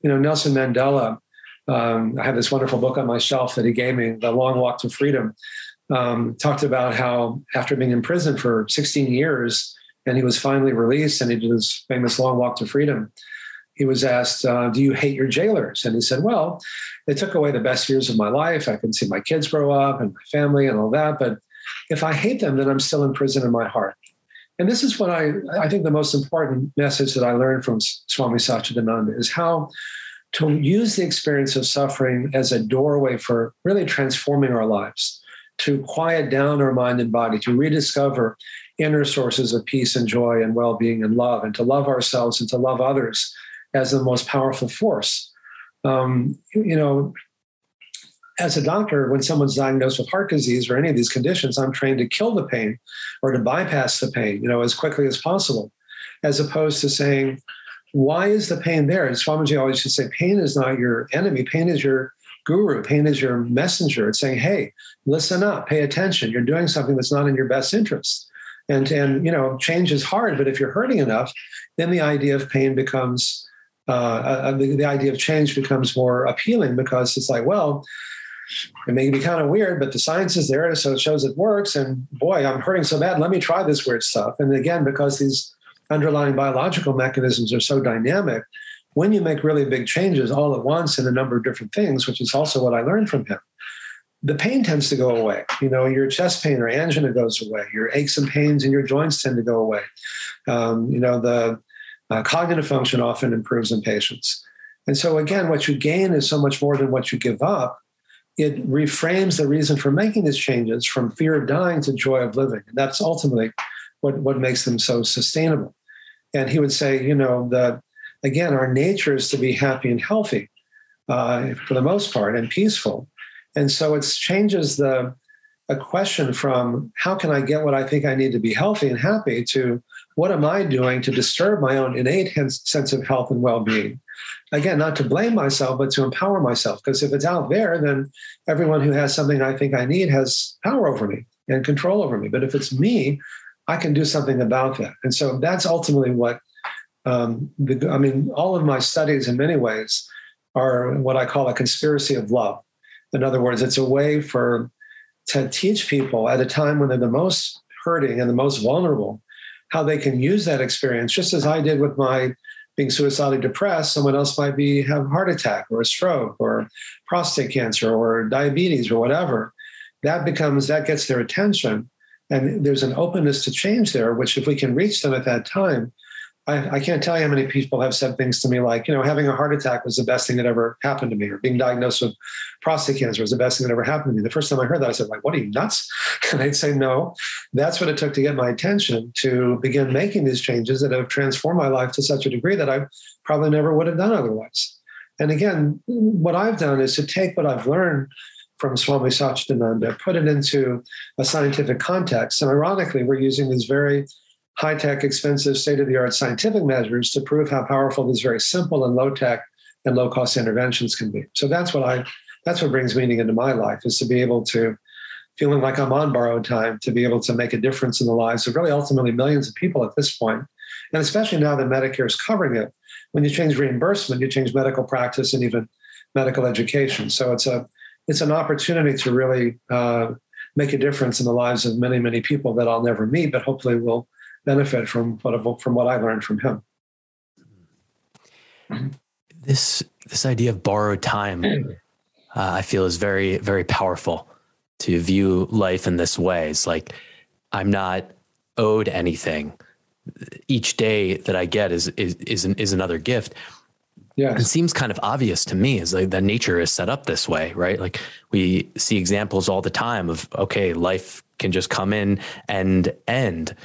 You know, Nelson Mandela, um, I have this wonderful book on my shelf that he gave me, The Long Walk to Freedom um, talked about how after being in prison for 16 years and he was finally released and he did his famous long walk to freedom he was asked uh, do you hate your jailers? And he said well they took away the best years of my life. I can see my kids grow up and my family and all that but if i hate them then i'm still in prison in my heart. And this is what i i think the most important message that i learned from swami satchidananda is how to use the experience of suffering as a doorway for really transforming our lives to quiet down our mind and body, to rediscover inner sources of peace and joy and well being and love, and to love ourselves and to love others as the most powerful force. Um, you know, as a doctor, when someone's diagnosed with heart disease or any of these conditions, I'm trained to kill the pain or to bypass the pain, you know, as quickly as possible, as opposed to saying, why is the pain there? And Swamiji always to say, pain is not your enemy. Pain is your guru. Pain is your messenger. It's saying, hey, listen up, pay attention. You're doing something that's not in your best interest. And, and you know, change is hard, but if you're hurting enough, then the idea of pain becomes, uh, uh, the, the idea of change becomes more appealing because it's like, well, it may be kind of weird, but the science is there, so it shows it works. And boy, I'm hurting so bad. Let me try this weird stuff. And again, because these underlying biological mechanisms are so dynamic, when you make really big changes all at once in a number of different things, which is also what I learned from him, the pain tends to go away. You know, your chest pain or angina goes away. Your aches and pains in your joints tend to go away. Um, you know, the uh, cognitive function often improves in patients. And so, again, what you gain is so much more than what you give up it reframes the reason for making these changes from fear of dying to joy of living. And that's ultimately what, what makes them so sustainable. And he would say, you know, that again, our nature is to be happy and healthy uh, for the most part and peaceful. And so it changes the a question from how can I get what I think I need to be healthy and happy to what am I doing to disturb my own innate sense of health and well being? again, not to blame myself, but to empower myself. Because if it's out there, then everyone who has something I think I need has power over me and control over me. But if it's me, I can do something about that. And so that's ultimately what um, the, I mean, all of my studies in many ways are what I call a conspiracy of love. In other words, it's a way for to teach people at a time when they're the most hurting and the most vulnerable how they can use that experience, just as I did with my being suicidally depressed, someone else might be have a heart attack or a stroke or prostate cancer or diabetes or whatever. That becomes that gets their attention, and there's an openness to change there. Which, if we can reach them at that time, I, I, can't tell you how many people have said things to me like, you know, having a heart attack was the best thing that ever happened to me, or being diagnosed with prostate cancer was the best thing that ever happened to me. The first time I heard that, I said, like, what are you nuts? [laughs] And I'd say, no, that's what it took to get my attention to begin making these changes that have transformed my life to such a degree that I probably never would have done otherwise. And again, what I've done is to take what I've learned from Swami Satchidananda, put it into a scientific context. And ironically, we're using these very high tech, expensive, state of the art scientific measures to prove how powerful these very simple and low tech and low cost interventions can be. So that's what I that's what brings meaning into my life is to be able to feeling like I'm on borrowed time to be able to make a difference in the lives of really ultimately millions of people at this point. And especially now that Medicare is covering it, when you change reimbursement, you change medical practice and even medical education. So it's a it's an opportunity to really uh, make a difference in the lives of many many people that I'll never meet, but hopefully will benefit from what from what I learned from him. This this idea of borrowed time, uh, I feel, is very very powerful. To view life in this way, it's like I'm not owed anything. Each day that I get is is is, an, is another gift. Yeah, it seems kind of obvious to me is like that nature is set up this way, right? Like we see examples all the time of okay, life can just come in and end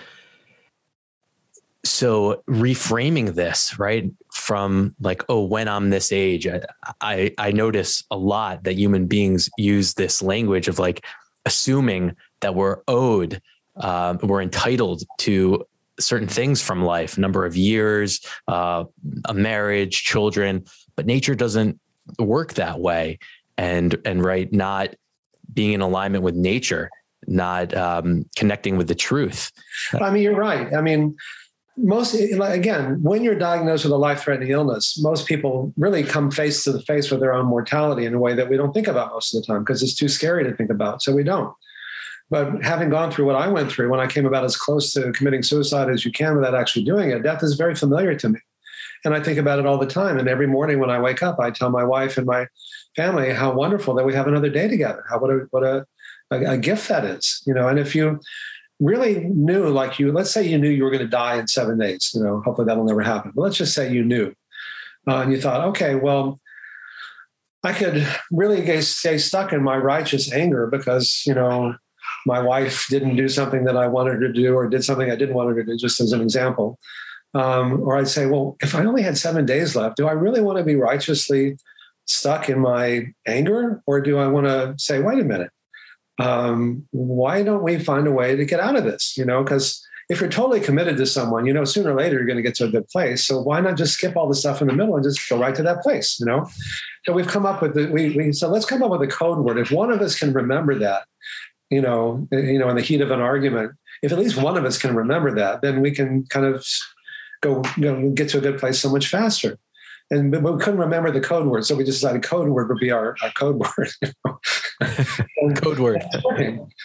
so reframing this right from like oh when i'm this age I, I, I notice a lot that human beings use this language of like assuming that we're owed uh, we're entitled to certain things from life number of years uh, a marriage children but nature doesn't work that way. And and right not being in alignment with nature not um, connecting with the truth. I mean you're right. I mean most again when you're diagnosed with a life-threatening illness most people really come face to the face with their own mortality in a way that we don't think about most of the time because it's too scary to think about so we don't. But having gone through what i went through when i came about as close to committing suicide as you can without actually doing it death is very familiar to me. And i think about it all the time and every morning when i wake up i tell my wife and my family how wonderful that we have another day together how what a what a, a, a gift that is you know? And if you really knew, like you, let's say you knew you were going to die in seven days, you know, hopefully that'll never happen. But let's just say you knew. Uh, and you thought, okay, well, I could really stay stuck in my righteous anger because, you know, my wife didn't do something that I wanted to do or did something I didn't want her to do, just as an example. Um, or I'd say, well, if I only had seven days left, do I really want to be righteously stuck in my anger, or do I want to say, wait a minute, um, why don't we find a way to get out of this? You know, because if you're totally committed to someone, you know, sooner or later you're going to get to a good place. So why not just skip all the stuff in the middle and just go right to that place? You know. So we've come up with the, we, we so let's come up with a code word. If one of us can remember that, you know, you know, in the heat of an argument, if at least one of us can remember that, then we can kind of go, you know, get to a good place so much faster and but we couldn't remember the code word, so we just decided code word would be our, our code [laughs] word. You [laughs] know? code word.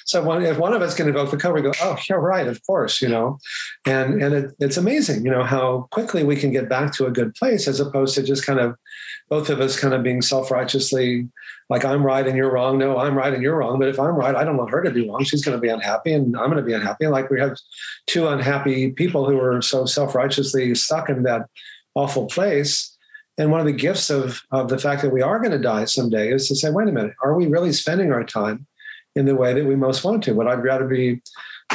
So one, if one of us can invoke the code, we go, oh, you're right, of course, you know, and and it, it's amazing, you know, how quickly we can get back to a good place as opposed to just kind of both of us kind of being self righteously like I'm right and you're wrong. No, I'm right and you're wrong. But if I'm right, I don't want her to be wrong. She's going to be unhappy and I'm going to be unhappy. Like we have two unhappy people who are so self righteously stuck in that awful place and one of the gifts of, of the fact that we are going to die someday is to say, wait a minute, are we really spending our time in the way that we most want to? Would I rather be,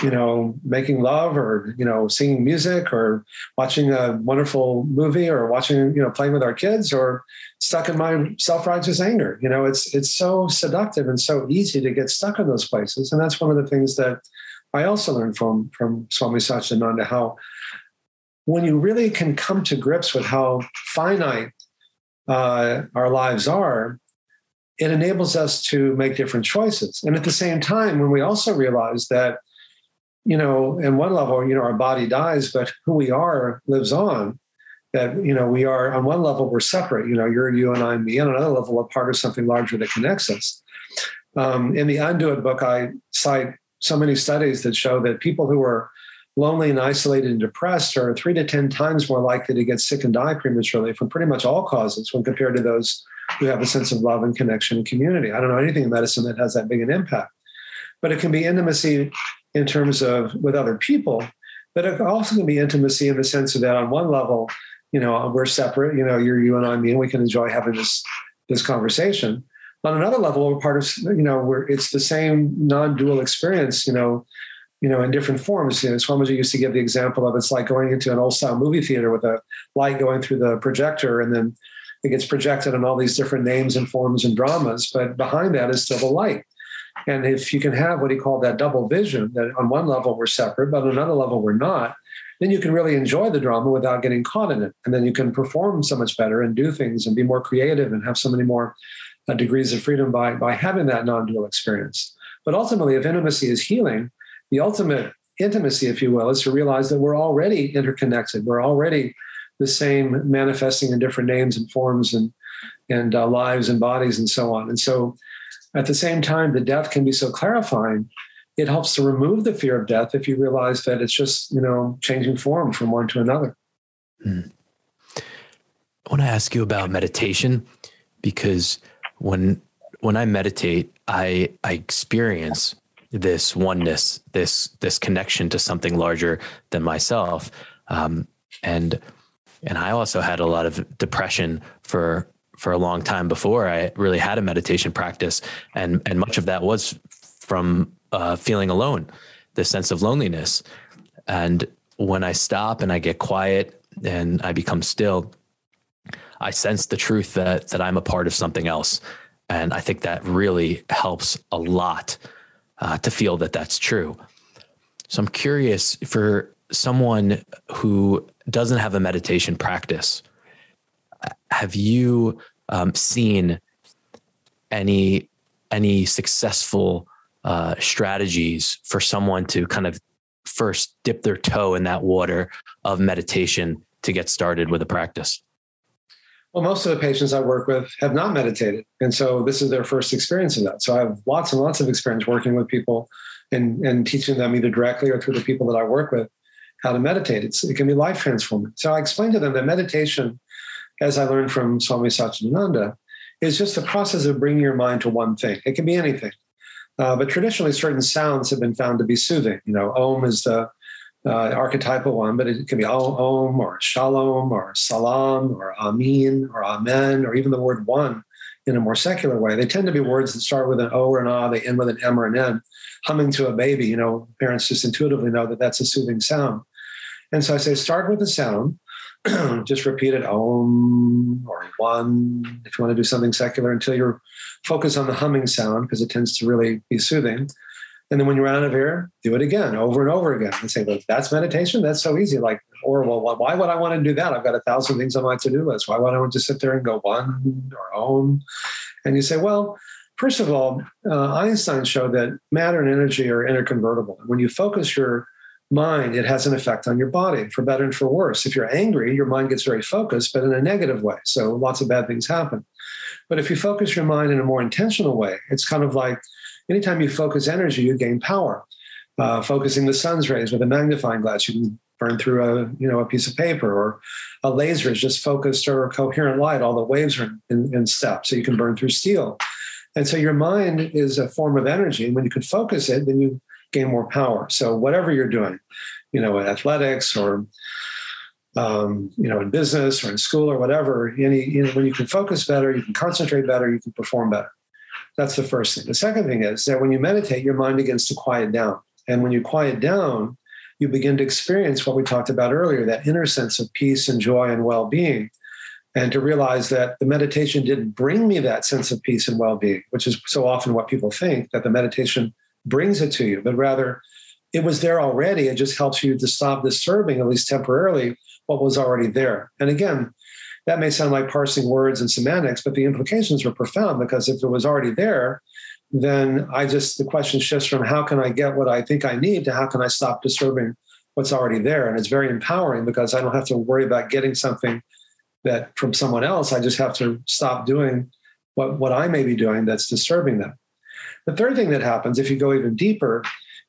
you know, making love or, you know, singing music or watching a wonderful movie or watching, you know, playing with our kids or stuck in my self-righteous anger? You know, it's it's so seductive and so easy to get stuck in those places. And that's one of the things that I also learned from from Swami Satchidananda, how when you really can come to grips with how finite uh, our lives are, it enables us to make different choices. And at the same time, when we also realize that, you know, in one level, you know, our body dies, but who we are lives on. That, you know, we are on one level, we're separate. You know, you're you and I, and me. On another level, we're part of something larger that connects us. Um, in the Undo It book, I cite so many studies that show that people who are lonely and isolated and depressed are three to 10 times more likely to get sick and die prematurely from pretty much all causes when compared to those who have a sense of love and connection and community. I don't know anything in medicine that has that big an impact. But it can be intimacy in terms of with other people, but it also can be intimacy in the sense of that on one level, you know, we're separate, you know, you're you and I, me, and we can enjoy having this this conversation. On another level, we're part of, you know, where it's the same non-dual experience, you know, you know, in different forms. You know, Swamiji used to give the example of it's like going into an old style movie theater with a light going through the projector and then it gets projected on all these different names and forms and dramas, but behind that is still the light. And if you can have what he called that double vision, that on one level we're separate, but on another level we're not, then you can really enjoy the drama without getting caught in it. And then you can perform so much better and do things and be more creative and have so many more uh, degrees of freedom by, by having that non dual experience. But ultimately, if intimacy is healing, the ultimate intimacy, if you will, is to realize that we're already interconnected. We're already the same, manifesting in different names and forms and and uh, lives and bodies and so on. And so, at the same time, the death can be so clarifying. It helps to remove the fear of death if you realize that it's just you know changing form from one to another. Hmm. I want to ask you about meditation because when when I meditate, I I experience this oneness, this this connection to something larger than myself. Um, and and I also had a lot of depression for for a long time before I really had a meditation practice, and and much of that was from uh, feeling alone, the sense of loneliness. And when I stop and I get quiet and I become still, I sense the truth that that I'm a part of something else, and I think that really helps a lot uh, to feel that that's true. So I'm curious for someone who doesn't have a meditation practice, have you um, seen any any successful uh, strategies for someone to kind of first dip their toe in that water of meditation to get started with a practice? Well, most of the patients I work with have not meditated. And so this is their first experience of that. So I have lots and lots of experience working with people and, and teaching them either directly or through the people that I work with how to meditate. It's, it can be life transforming. So I explain to them that meditation, as I learned from Swami Satchidananda, is just the process of bringing your mind to one thing. It can be anything. Uh, but traditionally, certain sounds have been found to be soothing. You know, Om is the uh, archetypal one, but it can be Om or Shalom or Salam or Amin or Amen or even the word one in a more secular way. They tend to be words that start with an O or an A, they end with an M or an N. Humming to a baby, you know, parents just intuitively know that that's a soothing sound. And so I say, start with the sound, [clears throat] just repeat it om or one if you want to do something secular until you're focused on the humming sound because it tends to really be soothing. And then when you're out of here, do it again over and over again and say, well, that's meditation. That's so easy. Like, or well, why would I want to do that? I've got a thousand things on my to-do list. Why would I want to sit there and go one or om? And you say, well, first of all, uh, Einstein showed that matter and energy are interconvertible. When you focus your mind, it has an effect on your body for better and for worse. If you're angry, your mind gets very focused, but in a negative way. So lots of bad things happen. But if you focus your mind in a more intentional way, it's kind of like anytime you focus energy, you gain power. Uh, focusing the sun's rays with a magnifying glass, you can burn through a you know a piece of paper, or a laser is just focused or coherent light. All the waves are in, in step, so you can burn through steel. And so your mind is a form of energy, and when you can focus it, then you gain more power. So whatever you're doing, you know, in athletics or um, you know, in business or in school or whatever, any, you know, when you can focus better, you can concentrate better, you can perform better. That's the first thing. The second thing is that when you meditate, your mind begins to quiet down. And when you quiet down, you begin to experience what we talked about earlier that inner sense of peace and joy and well being. And to realize that the meditation didn't bring me that sense of peace and well being, which is so often what people think that the meditation brings it to you, but rather it was there already. It just helps you to stop disturbing, at least temporarily, what was already there. And again, that may sound like parsing words and semantics, but the implications are profound because if it was already there, then I just, the question shifts from how can I get what I think I need to how can I stop disturbing what's already there? And it's very empowering because I don't have to worry about getting something that from someone else. I just have to stop doing what, what I may be doing that's disturbing them. The third thing that happens, if you go even deeper,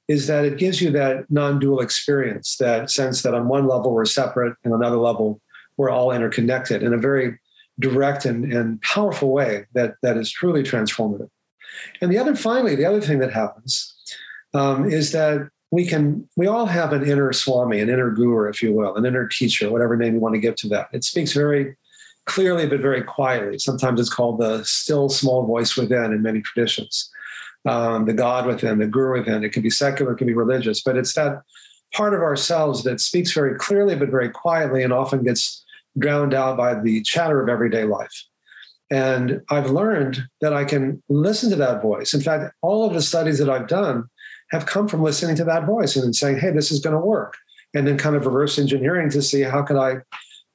is that it gives you that non dual experience, that sense that on one level we're separate and another level we're all interconnected in a very direct and, and powerful way that, that is truly transformative. And the other, finally, the other thing that happens um, is that we can, we all have an inner swami, an inner guru, if you will, an inner teacher, whatever name you want to give to that. It speaks very clearly, but very quietly. Sometimes it's called the still small voice within in many traditions. Um, the God within, the guru within. It can be secular, it can be religious, but it's that part of ourselves that speaks very clearly, but very quietly, and often gets drowned out by the chatter of everyday life. And I've learned that I can listen to that voice. In fact, all of the studies that I've done have come from listening to that voice and saying, hey, this is going to work. And then kind of reverse engineering to see how can I,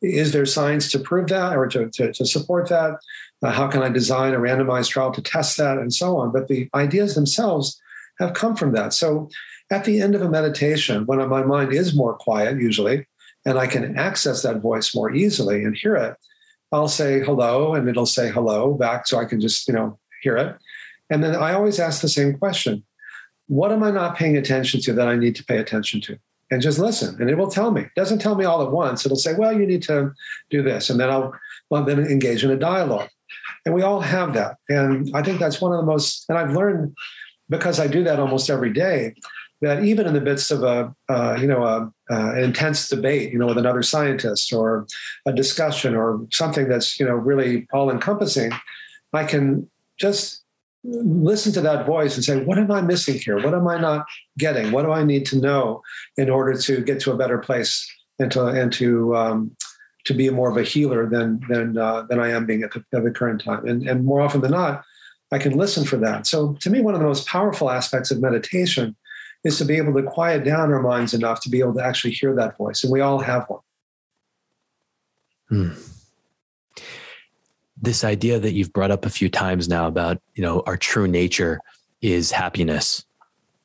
is there science to prove that or to, to, to support that? Uh, how can I design a randomized trial to test that and so on? But the ideas themselves have come from that. So at the end of a meditation, when my mind is more quiet, usually, and I can access that voice more easily and hear it, I'll say hello and it'll say hello back so I can just, you know, hear it. And then I always ask the same question What am I not paying attention to that I need to pay attention to? And just listen, and it will tell me. It doesn't tell me all at once. It'll say, well, you need to do this. And then I'll well, then engage in a dialogue. And we all have that. And I think that's one of the most, and I've learned because I do that almost every day, that even in the midst of a uh, you know a, uh, an intense debate you know with another scientist or a discussion or something that's you know really all encompassing i can just listen to that voice and say what am i missing here? What am i not getting? What do i need to know in order to get to a better place and to and to um, to be more of a healer than than uh, than i am being at the, at the current time? And and more often than not i can listen for that. So to me one of the most powerful aspects of meditation is to be able to quiet down our minds enough to be able to actually hear that voice. And we all have one. Hmm. This idea that you've brought up a few times now about, you know, our true nature is happiness,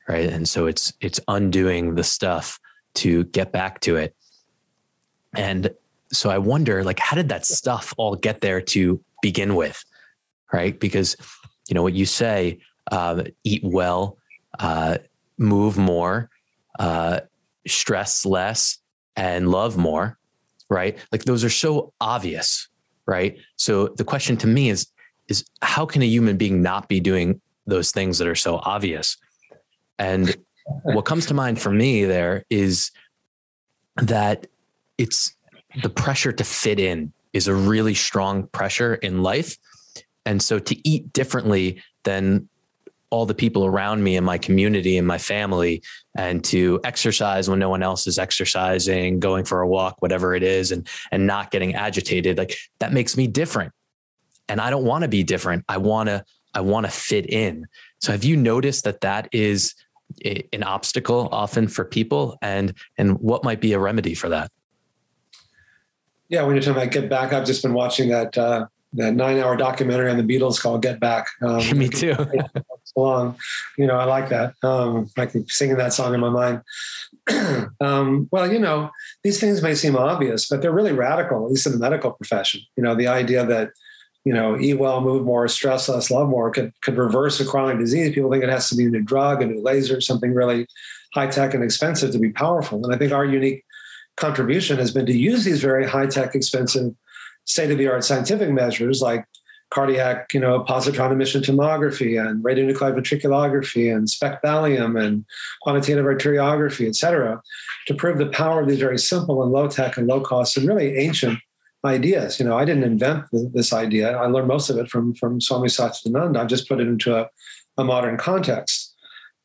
right? And so it's it's undoing the stuff to get back to it. And so I wonder, like, how did that stuff all get there to begin with, right? Because, you know, what you say, uh, eat well, uh, move more, uh, stress less, and love more, right? Like those are so obvious, right? So the question to me is, is how can a human being not be doing those things that are so obvious? And what comes to mind for me there is that it's the pressure to fit in is a really strong pressure in life. And so to eat differently than all the people around me in my community and my family and to exercise when no one else is exercising going for a walk whatever it is and and not getting agitated. Like that makes me different. And i don't want to be different. I want to i want to fit in. So have you noticed that that is an obstacle often for people? And and what might be a remedy for that? Yeah when you're talking about get back i've just been watching that uh that nine hour documentary on the Beatles called Get Back. Um, [laughs] Me too. [laughs] long. You know, I like that. Um, I keep singing that song in my mind. [clears throat] um, well, you know, these things may seem obvious, but they're really radical, at least in the medical profession. You know, the idea that, you know, eat well, move more, stress less, love more could, could reverse a chronic disease. People think it has to be a new drug, a new laser, something really high tech and expensive to be powerful. And I think our unique contribution has been to use these very high tech, expensive, state of the art scientific measures like cardiac, you know, positron emission tomography and radionuclide ventriculography and SPECT thallium and quantitative arteriography, et cetera, to prove the power of these very simple and low tech and low cost and really ancient ideas. You know, I didn't invent this idea. I learned most of it from, from Swami Satchidananda. I've just put it into a, a modern context.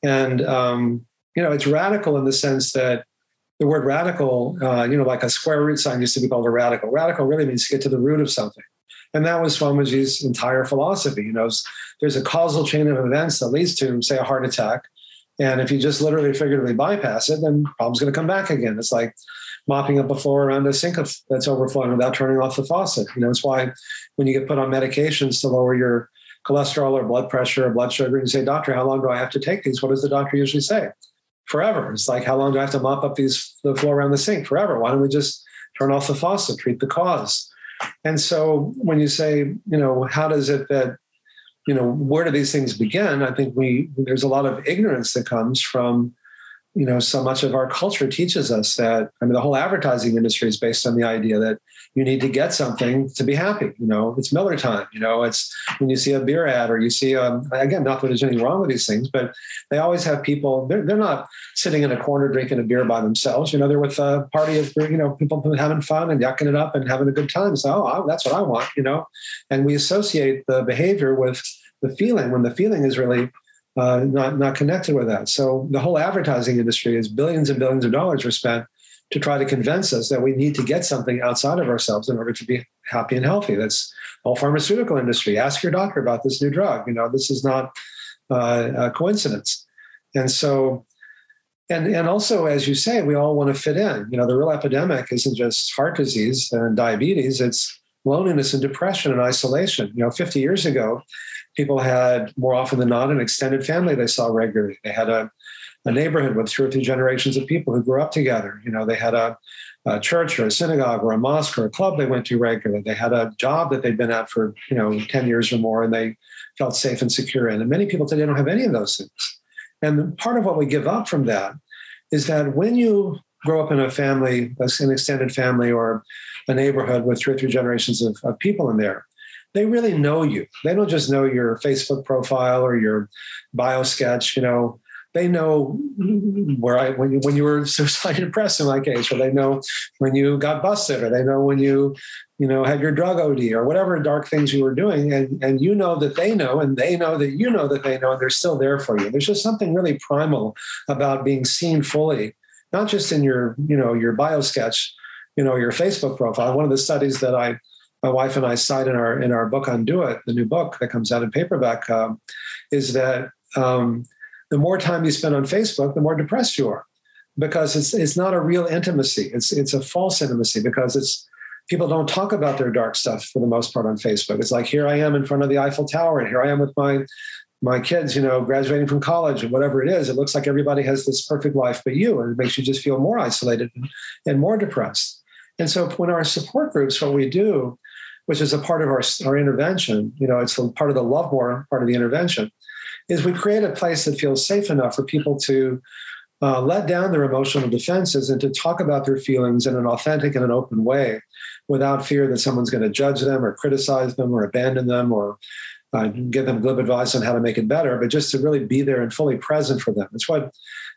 And, um, you know, it's radical in the sense that the word radical, uh, you know, like a square root sign used to be called a radical. Radical really means to get to the root of something. And that was Swamiji's entire philosophy. You know, there's a causal chain of events that leads to, say, a heart attack. And if you just literally figuratively bypass it, then problem's going to come back again. It's like mopping up a floor around a sink that's overflowing without turning off the faucet. You know, it's why when you get put on medications to lower your cholesterol or blood pressure or blood sugar, and you say, Doctor, how long do I have to take these? What does the doctor usually say? Forever. It's like, how long do I have to mop up these the floor around the sink? Forever. Why don't we just turn off the faucet, treat the cause? And so when you say, you know, how does it that, you know, where do these things begin? I think we there's a lot of ignorance that comes from you know, so much of our culture teaches us that, I mean, the whole advertising industry is based on the idea that you need to get something to be happy. You know, it's Miller time. You know, it's when you see a beer ad or you see, um, again, not that there's anything wrong with these things, but they always have people, they're, they're not sitting in a corner drinking a beer by themselves. You know, they're with a party of, you know, people having fun and yucking it up and having a good time. So, oh, that's what I want, you know, and we associate the behavior with the feeling when the feeling is really uh, not not connected with that. So the whole advertising industry is billions and billions of dollars were spent to try to convince us that we need to get something outside of ourselves in order to be happy and healthy. That's all pharmaceutical industry. Ask your doctor about this new drug. You know, this is not uh, a coincidence. And so, and and also, as you say, we all want to fit in. You know, the real epidemic isn't just heart disease and diabetes; it's loneliness and depression and isolation. You know, 50 years ago, people had more often than not an extended family they saw regularly. They had a, a neighborhood with two or three generations of people who grew up together. You know, they had a, a church or a synagogue or a mosque or a club they went to regularly. They had a job that they'd been at for, you know, 10 years or more and they felt safe and secure in. And many people today don't have any of those things. And part of what we give up from that is that when you grow up in a family, an extended family or a neighborhood with two or three generations of, of people in there, they really know you. They don't just know your Facebook profile or your bio sketch. You know, they know where I when you when you were suicide [laughs] depressed in my case, or they know when you got busted, or they know when you you know had your drug OD or whatever dark things you were doing, and and you know that they know, and they know that you know that they know, and they're still there for you. There's just something really primal about being seen fully, not just in your you know your bio sketch, you know your Facebook profile. One of the studies that I my wife and I cite in our in our book Undo It, the new book that comes out in paperback, um, is that um, the more time you spend on Facebook, the more depressed you are, because it's it's not a real intimacy. It's it's a false intimacy because it's people don't talk about their dark stuff for the most part on Facebook. It's like here I am in front of the Eiffel Tower, and here I am with my my kids, you know, graduating from college and whatever it is. It looks like everybody has this perfect life but you, and it makes you just feel more isolated and, more depressed. And so when our support groups, what we do which is a part of our, our intervention, you know, it's a part of the love more part of the intervention, is we create a place that feels safe enough for people to uh, let down their emotional defenses and to talk about their feelings in an authentic and an open way without fear that someone's going to judge them or criticize them or abandon them or uh, give them glib advice on how to make it better, but just to really be there and fully present for them. It's what,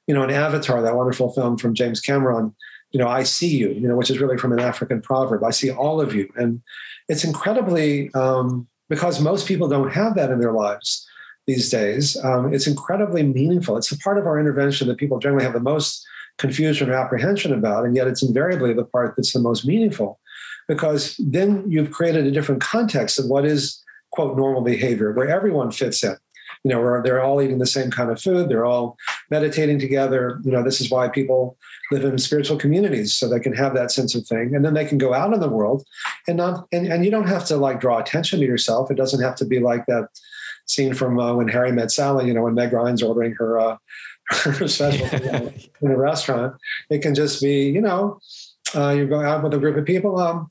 you know, in Avatar, that wonderful film from James Cameron, you know, I see you, you know, which is really from an African proverb. I see all of you. And it's incredibly, um, because most people don't have that in their lives, these days, um, it's incredibly meaningful. It's the part of our intervention that people generally have the most confusion or apprehension about, and yet it's invariably the part that's the most meaningful because then you've created a different context of what is quote normal behavior where everyone fits in. You know where they're all eating the same kind of food they're all meditating together. You know this is why people live in spiritual communities so they can have that sense of thing and then they can go out in the world and not and, and you don't have to like draw attention to yourself. It doesn't have to be like that scene from uh, when harry met sally you know when meg ryan's ordering her uh, [laughs] her special [laughs] in a restaurant it can just be you know uh, you're going out with a group of people um,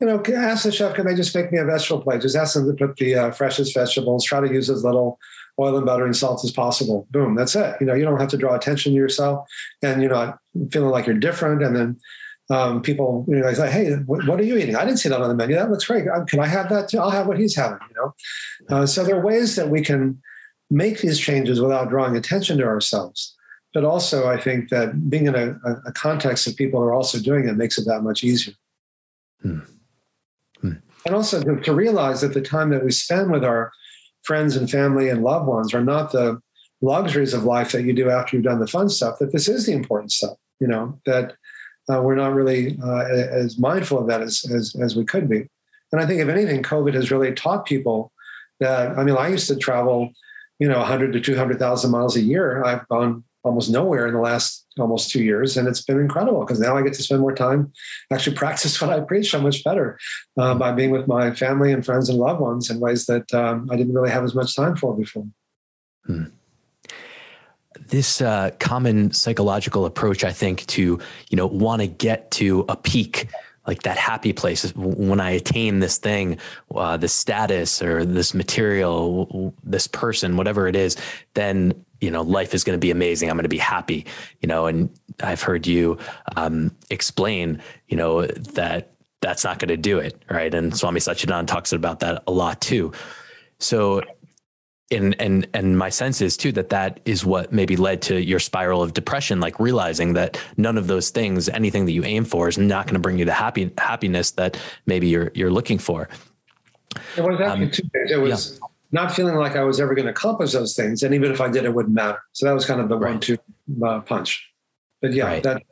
you know, ask the chef, can they just make me a vegetable plate? Just ask them to put the uh, freshest vegetables, try to use as little oil and butter and salt as possible. Boom, that's it. You know, you don't have to draw attention to yourself and you're not feeling like you're different. And then um, people, you know, say, hey, what, are you eating? I didn't see that on the menu. That looks great. Uh, can I have that too? I'll have what he's having, you know? Uh, so there are ways that we can make these changes without drawing attention to ourselves. But also, I think that being in a, a context of people who are also doing it makes it that much easier. Hmm and also to, to realize that the time that we spend with our friends and family and loved ones are not the luxuries of life that you do after you've done the fun stuff that this is the important stuff you know that uh, we're not really uh, as mindful of that as, as, as we could be and i think if anything covid has really taught people that i mean i used to travel you know 100 to 200000 miles a year i've gone almost nowhere in the last almost two years. And it's been incredible because now I get to spend more time, actually [laughs] practice what I preach so much better uh, by being with my family and friends and loved ones in ways that um, I didn't really have as much time for before. Hmm. This uh, common psychological approach, I think, to you know want to get to a peak like that happy place when I attain this thing, uh, this status or this material, this person, whatever it is, then you know life is going to be amazing. I'm going to be happy, you know. And I've heard you um, explain, you know, that that's not going to do it, right? And Swami Satchidananda talks about that a lot too. So and and and my sense is too that that is what maybe led to your spiral of depression like realizing that none of those things anything that you aim for is not going to bring you the happy happiness that maybe you're you're looking for it was actually um, two things it was yeah. not feeling like i was ever going to accomplish those things and even if i did it wouldn't matter so that was kind of the right. one two uh, punch but yeah right. that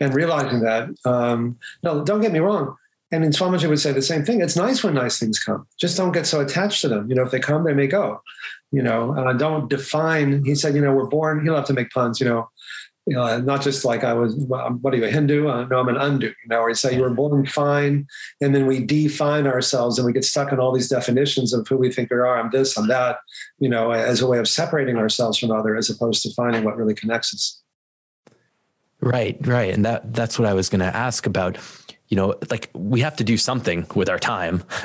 and realizing that um no don't get me wrong and in Swamiji would say the same thing. It's nice when nice things come. Just don't get so attached to them. You know, if they come, they may go. You know, uh, don't define. He said, you know, we're born. He'll have to make puns. You know, you know, not just like I was. What are you, a Hindu? Uh, no, I'm an Undu. You know, or he say you were born fine, and then we define ourselves, and we get stuck in all these definitions of who we think we are. I'm this. I'm that. You know, as a way of separating ourselves from other, as opposed to finding what really connects us. Right, right, and that that's what I was going to ask about you know, like we have to do something with our time [laughs]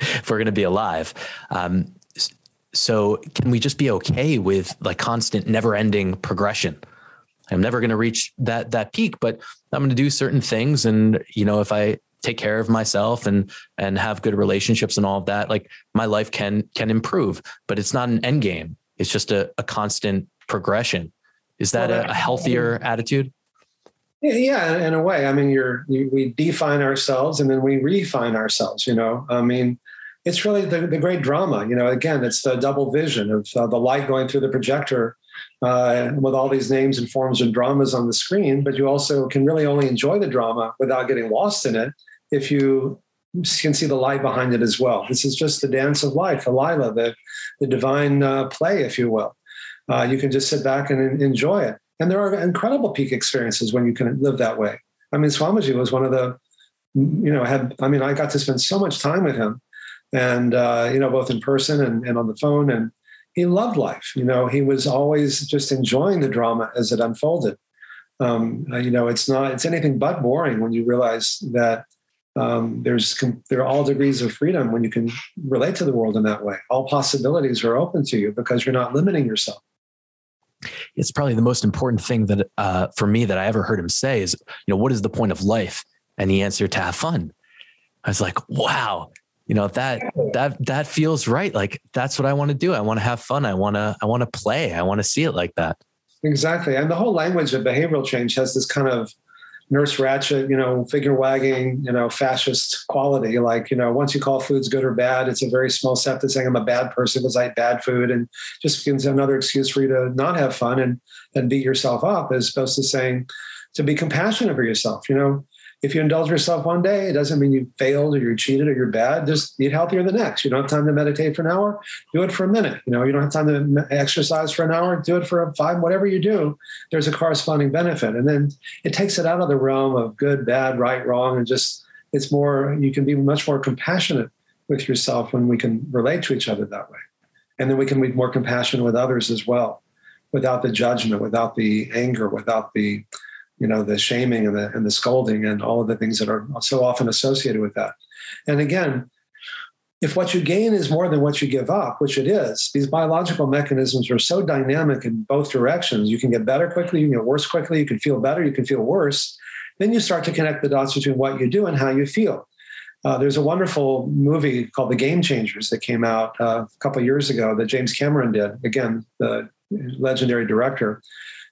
if we're going to be alive. Um, so can we just be okay with like constant never ending progression? I'm never going to reach that, that peak, but I'm going to do certain things. And, you know, if I take care of myself and, and have good relationships and all of that, like my life can, can improve, but it's not an end game. It's just a, a constant progression. Is that a, a healthier attitude? Yeah, in a way. I mean, you're you, we define ourselves and then we refine ourselves. You know, I mean, it's really the, the great drama. You know, again, it's the double vision of uh, the light going through the projector uh, with all these names and forms and dramas on the screen. But you also can really only enjoy the drama without getting lost in it if you can see the light behind it as well. This is just the dance of life, the Lila, the the divine uh, play, if you will. Uh, you can just sit back and enjoy it. And there are incredible peak experiences when you can live that way. I mean, Swamiji was one of the, you know, had, I mean, I got to spend so much time with him and, uh, you know, both in person and, and on the phone. And he loved life. You know, he was always just enjoying the drama as it unfolded. Um, uh, you know, it's not, it's anything but boring when you realize that um, there's there are all degrees of freedom when you can relate to the world in that way. All possibilities are open to you because you're not limiting yourself it's probably the most important thing that uh, for me that I ever heard him say is, you know, what is the point of life? And the answer to have fun. I was like, wow, you know that that that feels right. Like that's what I want to do. I want to have fun. I want to I want to play. I want to see it like that. Exactly, and the whole language of behavioral change has this kind of nurse Ratched, you know, figure wagging, you know, fascist quality. Like, you know, once you call foods good or bad, it's a very small step to saying I'm a bad person because I ate bad food and just gives another excuse for you to not have fun and, and beat yourself up as opposed to saying to be compassionate for yourself. You know, if you indulge yourself one day, it doesn't mean you failed or you're cheated or you're bad. Just eat healthier the next. You don't have time to meditate for an hour, do it for a minute. You know, you don't have time to exercise for an hour, do it for a five. Whatever you do, there's a corresponding benefit, and then it takes it out of the realm of good, bad, right, wrong, and just it's more. You can be much more compassionate with yourself when we can relate to each other that way, and then we can be more compassionate with others as well, without the judgment, without the anger, without the you know the shaming and the and the scolding and all of the things that are so often associated with that and again if what you gain is more than what you give up which it is these biological mechanisms are so dynamic in both directions you can get better quickly you can get worse quickly you can feel better you can feel worse then you start to connect the dots between what you do and how you feel uh, there's a wonderful movie called The Game Changers that came out uh, a couple years ago that James Cameron did. Again, the legendary director,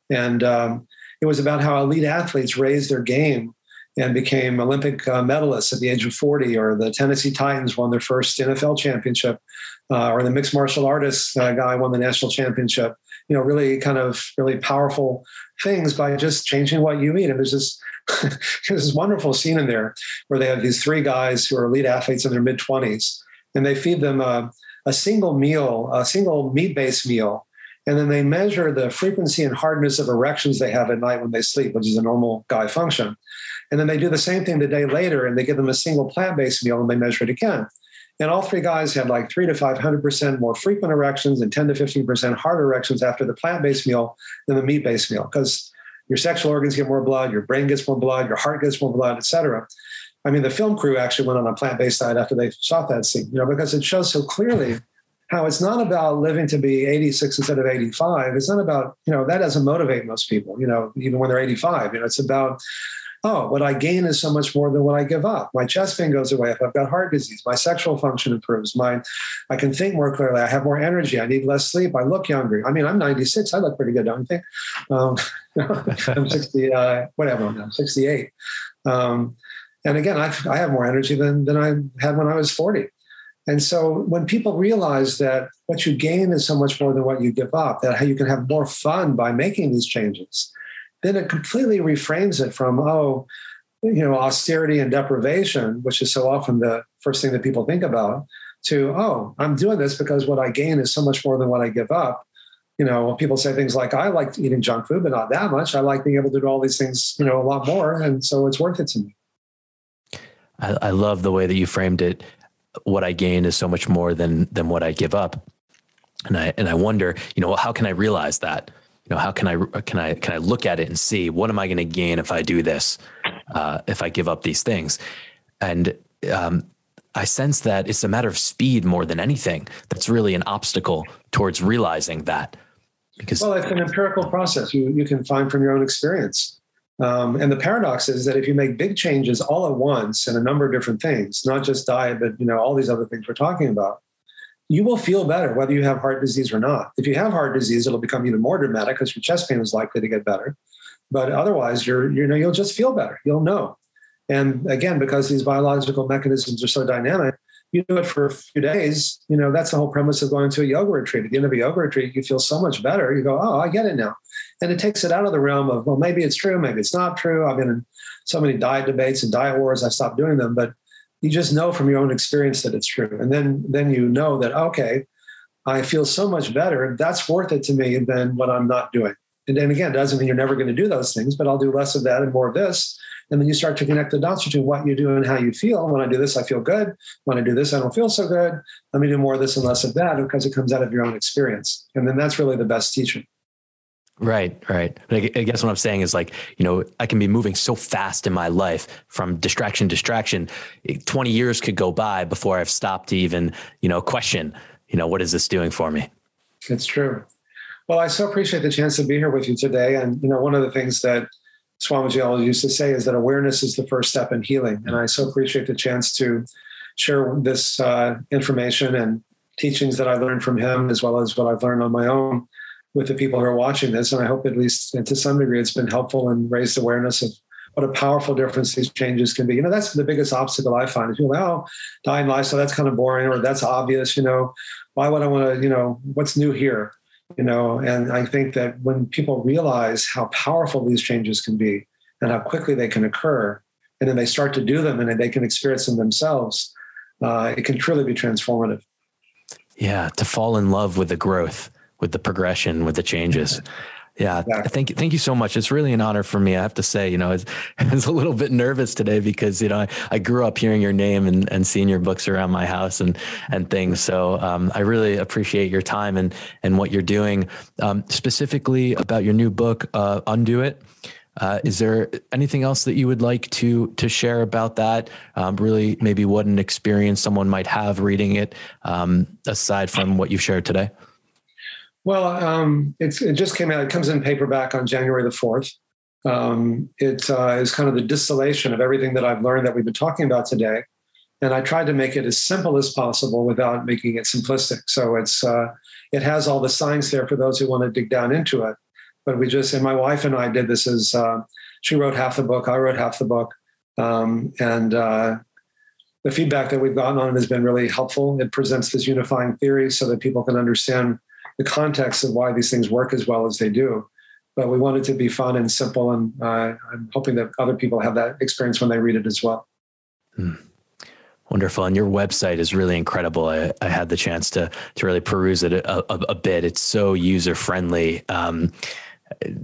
and um, it was about how elite athletes raised their game and became Olympic uh, medalists at the age of 40, or the Tennessee Titans won their first NFL championship, uh, or the mixed martial artist uh, guy won the national championship. You know, really kind of really powerful things by just changing what you eat. And there's this there's this wonderful scene in there where they have these three guys who are elite athletes in their mid 20s, and they feed them a, a single meal, a single meat based meal and then they measure the frequency and hardness of erections they have at night when they sleep, which is a normal guy function. And then they do the same thing the day later and they give them a single plant based meal and they measure it again. And all three guys had like three to 500% more frequent erections and 10 to 15% harder erections after the plant based meal than the meat based meal because your sexual organs get more blood, your brain gets more blood, your heart gets more blood, et cetera. I mean, the film crew actually went on a plant based diet after they shot that scene, you know, because it shows so clearly how it's not about living to be 86 instead of 85. It's not about, you know, that doesn't motivate most people, you know, even when they're 85. You know, it's about, oh, what I gain is so much more than what I give up. My chest pain goes away if I've got heart disease. My sexual function improves. My, I can think more clearly. I have more energy. I need less sleep. I look younger. I mean, I'm 96. I look pretty good, don't you think? Um, [laughs] I'm 60, uh, whatever I'm 68. Um, and again, I've, I have more energy than, than I had when I was 40. And so when people realize that what you gain is so much more than what you give up, that how you can have more fun by making these changes, then it completely reframes it from, oh, you know, austerity and deprivation, which is so often the first thing that people think about, to, oh, I'm doing this because what I gain is so much more than what I give up. You know, people say things like, I like eating junk food, but not that much. I like being able to do all these things, you know, a lot more. And so it's worth it to me. I, I love the way that you framed it what I gain is so much more than than what I give up. And I and I wonder, you know, how can I realize that? You know, how can I can I can I look at it and see what am I going to gain if I do this, uh, if I give up these things, and um, I sense that it's a matter of speed more than anything. That's really an obstacle towards realizing that. Because well, it's an empirical process. You you can find from your own experience. Um, and the paradox is that if you make big changes all at once in a number of different things, not just diet, but you know all these other things we're talking about, you will feel better whether you have heart disease or not. If you have heart disease, it'll become even more dramatic because your chest pain is likely to get better. But otherwise, you're you know you'll just feel better. You'll know. And again, because these biological mechanisms are so dynamic, you do it for a few days, you know, that's the whole premise of going to a yoga retreat. At the end of a yoga retreat, you feel so much better. You go, oh, I get it now. And it takes it out of the realm of, well, maybe it's true, maybe it's not true. I've been in so many diet debates and diet wars, I've stopped doing them, but you just know from your own experience that it's true. And then then you know that, okay, I feel so much better. That's worth it to me than what I'm not doing. And then again, doesn't mean you're never going to do those things, but I'll do less of that and more of this. And then you start to connect the dots between what you do and how you feel. When I do this, I feel good. When I do this, I don't feel so good. Let me do more of this and less of that because it comes out of your own experience. And then that's really the best teaching. Right, right. But I guess what I'm saying is like, you know, I can be moving so fast in my life from distraction to distraction. 20 years could go by before I've stopped to even, you know, question, you know, what is this doing for me? It's true. Well, I so appreciate the chance to be here with you today. And, you know, one of the things that Swamiji always used to say is that awareness is the first step in healing. And I so appreciate the chance to share this uh, information and teachings that I learned from him, as well as what I've learned on my own with the people who are watching this. And I hope, at least and to some degree, it's been helpful and raised awareness of what a powerful difference these changes can be. You know, that's the biggest obstacle I find is people, oh, dying lifestyle, that's kind of boring or that's obvious, you know, why would I want to, you know, what's new here? You know, and I think that when people realize how powerful these changes can be and how quickly they can occur, and then they start to do them and they can experience them themselves, uh, it can truly be transformative. Yeah, to fall in love with the growth, with the progression, with the changes. Yeah, yeah, thank you, thank you so much. It's really an honor for me. I have to say, you know, I was, [laughs] I was a little bit nervous today because you know I, I, grew up hearing your name and, and seeing your books around my house and and things. So um, I really appreciate your time and and what you're doing. Um, specifically about your new book, uh, Undo It. Uh, is there anything else that you would like to to share about that? Um, really, maybe what an experience someone might have reading it, um, aside from what you've shared today. Well, um, it just came out. It comes in paperback on January the fourth. Um, it uh, is kind of the distillation of everything that I've learned that we've been talking about today, and I tried to make it as simple as possible without making it simplistic. So it's uh, it has all the science there for those who want to dig down into it. But we just and my wife and I did this as uh, she wrote half the book, I wrote half the book, um, and uh, the feedback that we've gotten on it has been really helpful. It presents this unifying theory so that people can understand the context of why these things work as well as they do. But we want it to be fun and simple, and uh, I'm hoping that other people have that experience when they read it as well. Hmm. Wonderful, and your website is really incredible. I, I, had the chance to to really peruse it a, a, a bit. It's so user friendly. Um,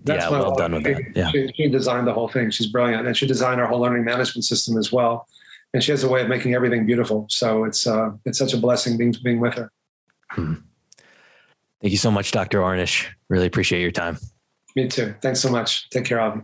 yeah, well done with that. Yeah, she, she designed the whole thing. She's brilliant, and she designed our whole learning management system as well. And she has a way of making everything beautiful. So it's uh, it's such a blessing being being with her. Hmm. Thank you so much, Dr. Ornish. Really appreciate your time. Me too. Thanks so much. Take care, Avi.